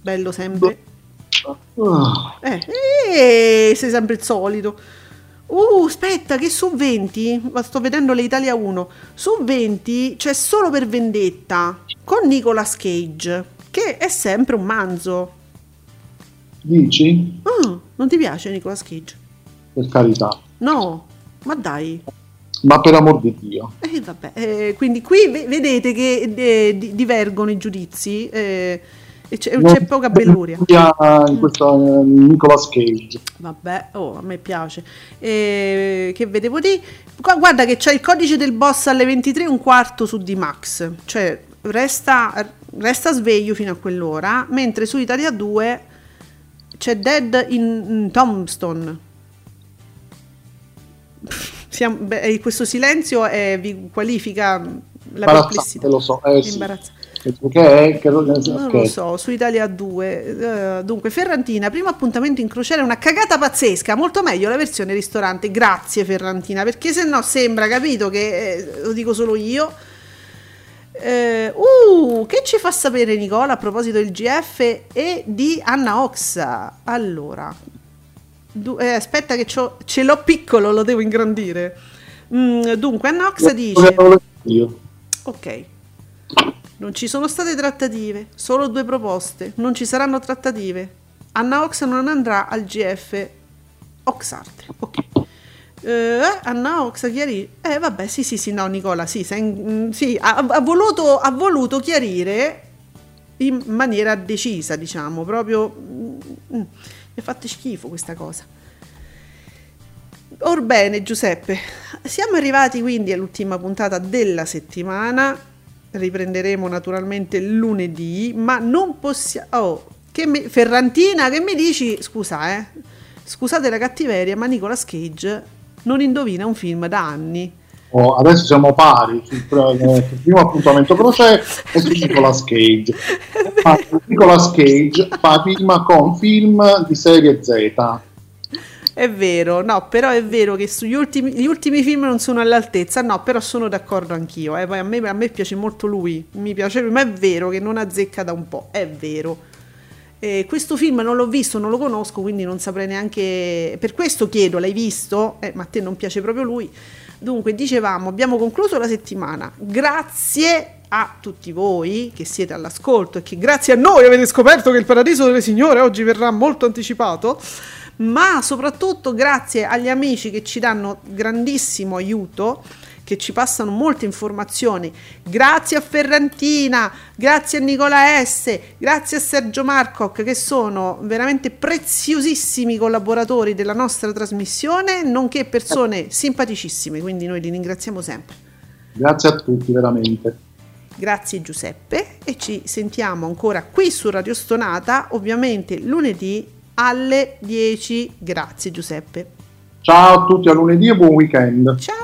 Bello sempre. Ah, Eh, eh, sei sempre il solito. Uh, aspetta, che su 20, ma sto vedendo le Italia 1, su 20 c'è solo per vendetta con Nicolas Cage, che è sempre un manzo. dici? Ah, non ti piace Nicolas Cage? Per carità. No, ma dai. Ma per amor di Dio. Eh, vabbè, eh, quindi qui ve- vedete che eh, di- divergono i giudizi eh, e c'è, c'è poca belluria. in questo eh, Nicolas Cage. Vabbè, oh, a me piace. Eh, che vedevo di? Guarda che c'è il codice del boss alle 23 e un quarto su D-Max. Cioè, resta, resta sveglio fino a quell'ora. Mentre su Italia 2 c'è Dead in, in Tombstone. Siamo- beh, eh, questo silenzio eh, vi qualifica la perplessità. lo so. Eh, sì. Imbarazzante. Che è? Che, Non lo so, su Italia 2. eh, dunque, Ferrantina, primo appuntamento in crociera, una cagata pazzesca, molto meglio la versione ristorante. Grazie Ferrantina, perché se no sembra, capito, che eh, lo dico solo io. Eh, uh, che ci fa sapere Nicola a proposito del GF e di Anna Oxa? Allora, du- eh, aspetta che ce l'ho piccolo, lo devo ingrandire. Mm, dunque, Anna Oxa dice... Io. Ok. Non ci sono state trattative, solo due proposte. Non ci saranno trattative. Anna Ox non andrà al GF Oxart. Ok. Eh, Anna Ox chiarì. Eh vabbè, sì, sì, sì, no, Nicola, sì, sei in- mm, sì, ha, ha voluto, ha voluto chiarire in maniera decisa, diciamo, proprio mm, mm, mi ha fatto schifo questa cosa. Orbene, Giuseppe, siamo arrivati quindi all'ultima puntata della settimana. Riprenderemo naturalmente lunedì, ma non possiamo. Oh, che mi- Ferrantina, che mi dici? Scusa, eh. Scusate la cattiveria, ma Nicolas Cage non indovina un film da anni. Oh, adesso siamo pari sul, eh, sul primo appuntamento crociera e su Nicolas Cage. Ma Nicolas Cage fa prima con film di serie Z. È vero, no, però è vero che sugli ultimi, gli ultimi film non sono all'altezza, no, però sono d'accordo anch'io. Eh, a, me, a me piace molto lui, mi piace lui, ma è vero che non azzecca da un po', è vero. Eh, questo film non l'ho visto, non lo conosco, quindi non saprei neanche. Per questo chiedo, l'hai visto? Eh, ma a te non piace proprio lui. Dunque, dicevamo, abbiamo concluso la settimana. Grazie a tutti voi che siete all'ascolto e che grazie a noi avete scoperto che il Paradiso delle Signore oggi verrà molto anticipato. Ma soprattutto grazie agli amici che ci danno grandissimo aiuto che ci passano molte informazioni. Grazie a Ferrantina, grazie a Nicola S, grazie a Sergio Marcoc che sono veramente preziosissimi collaboratori della nostra trasmissione, nonché persone simpaticissime, quindi noi li ringraziamo sempre. Grazie a tutti, veramente. Grazie Giuseppe e ci sentiamo ancora qui su Radio Stonata, ovviamente lunedì alle 10. Grazie Giuseppe. Ciao a tutti, a lunedì e buon weekend. Ciao.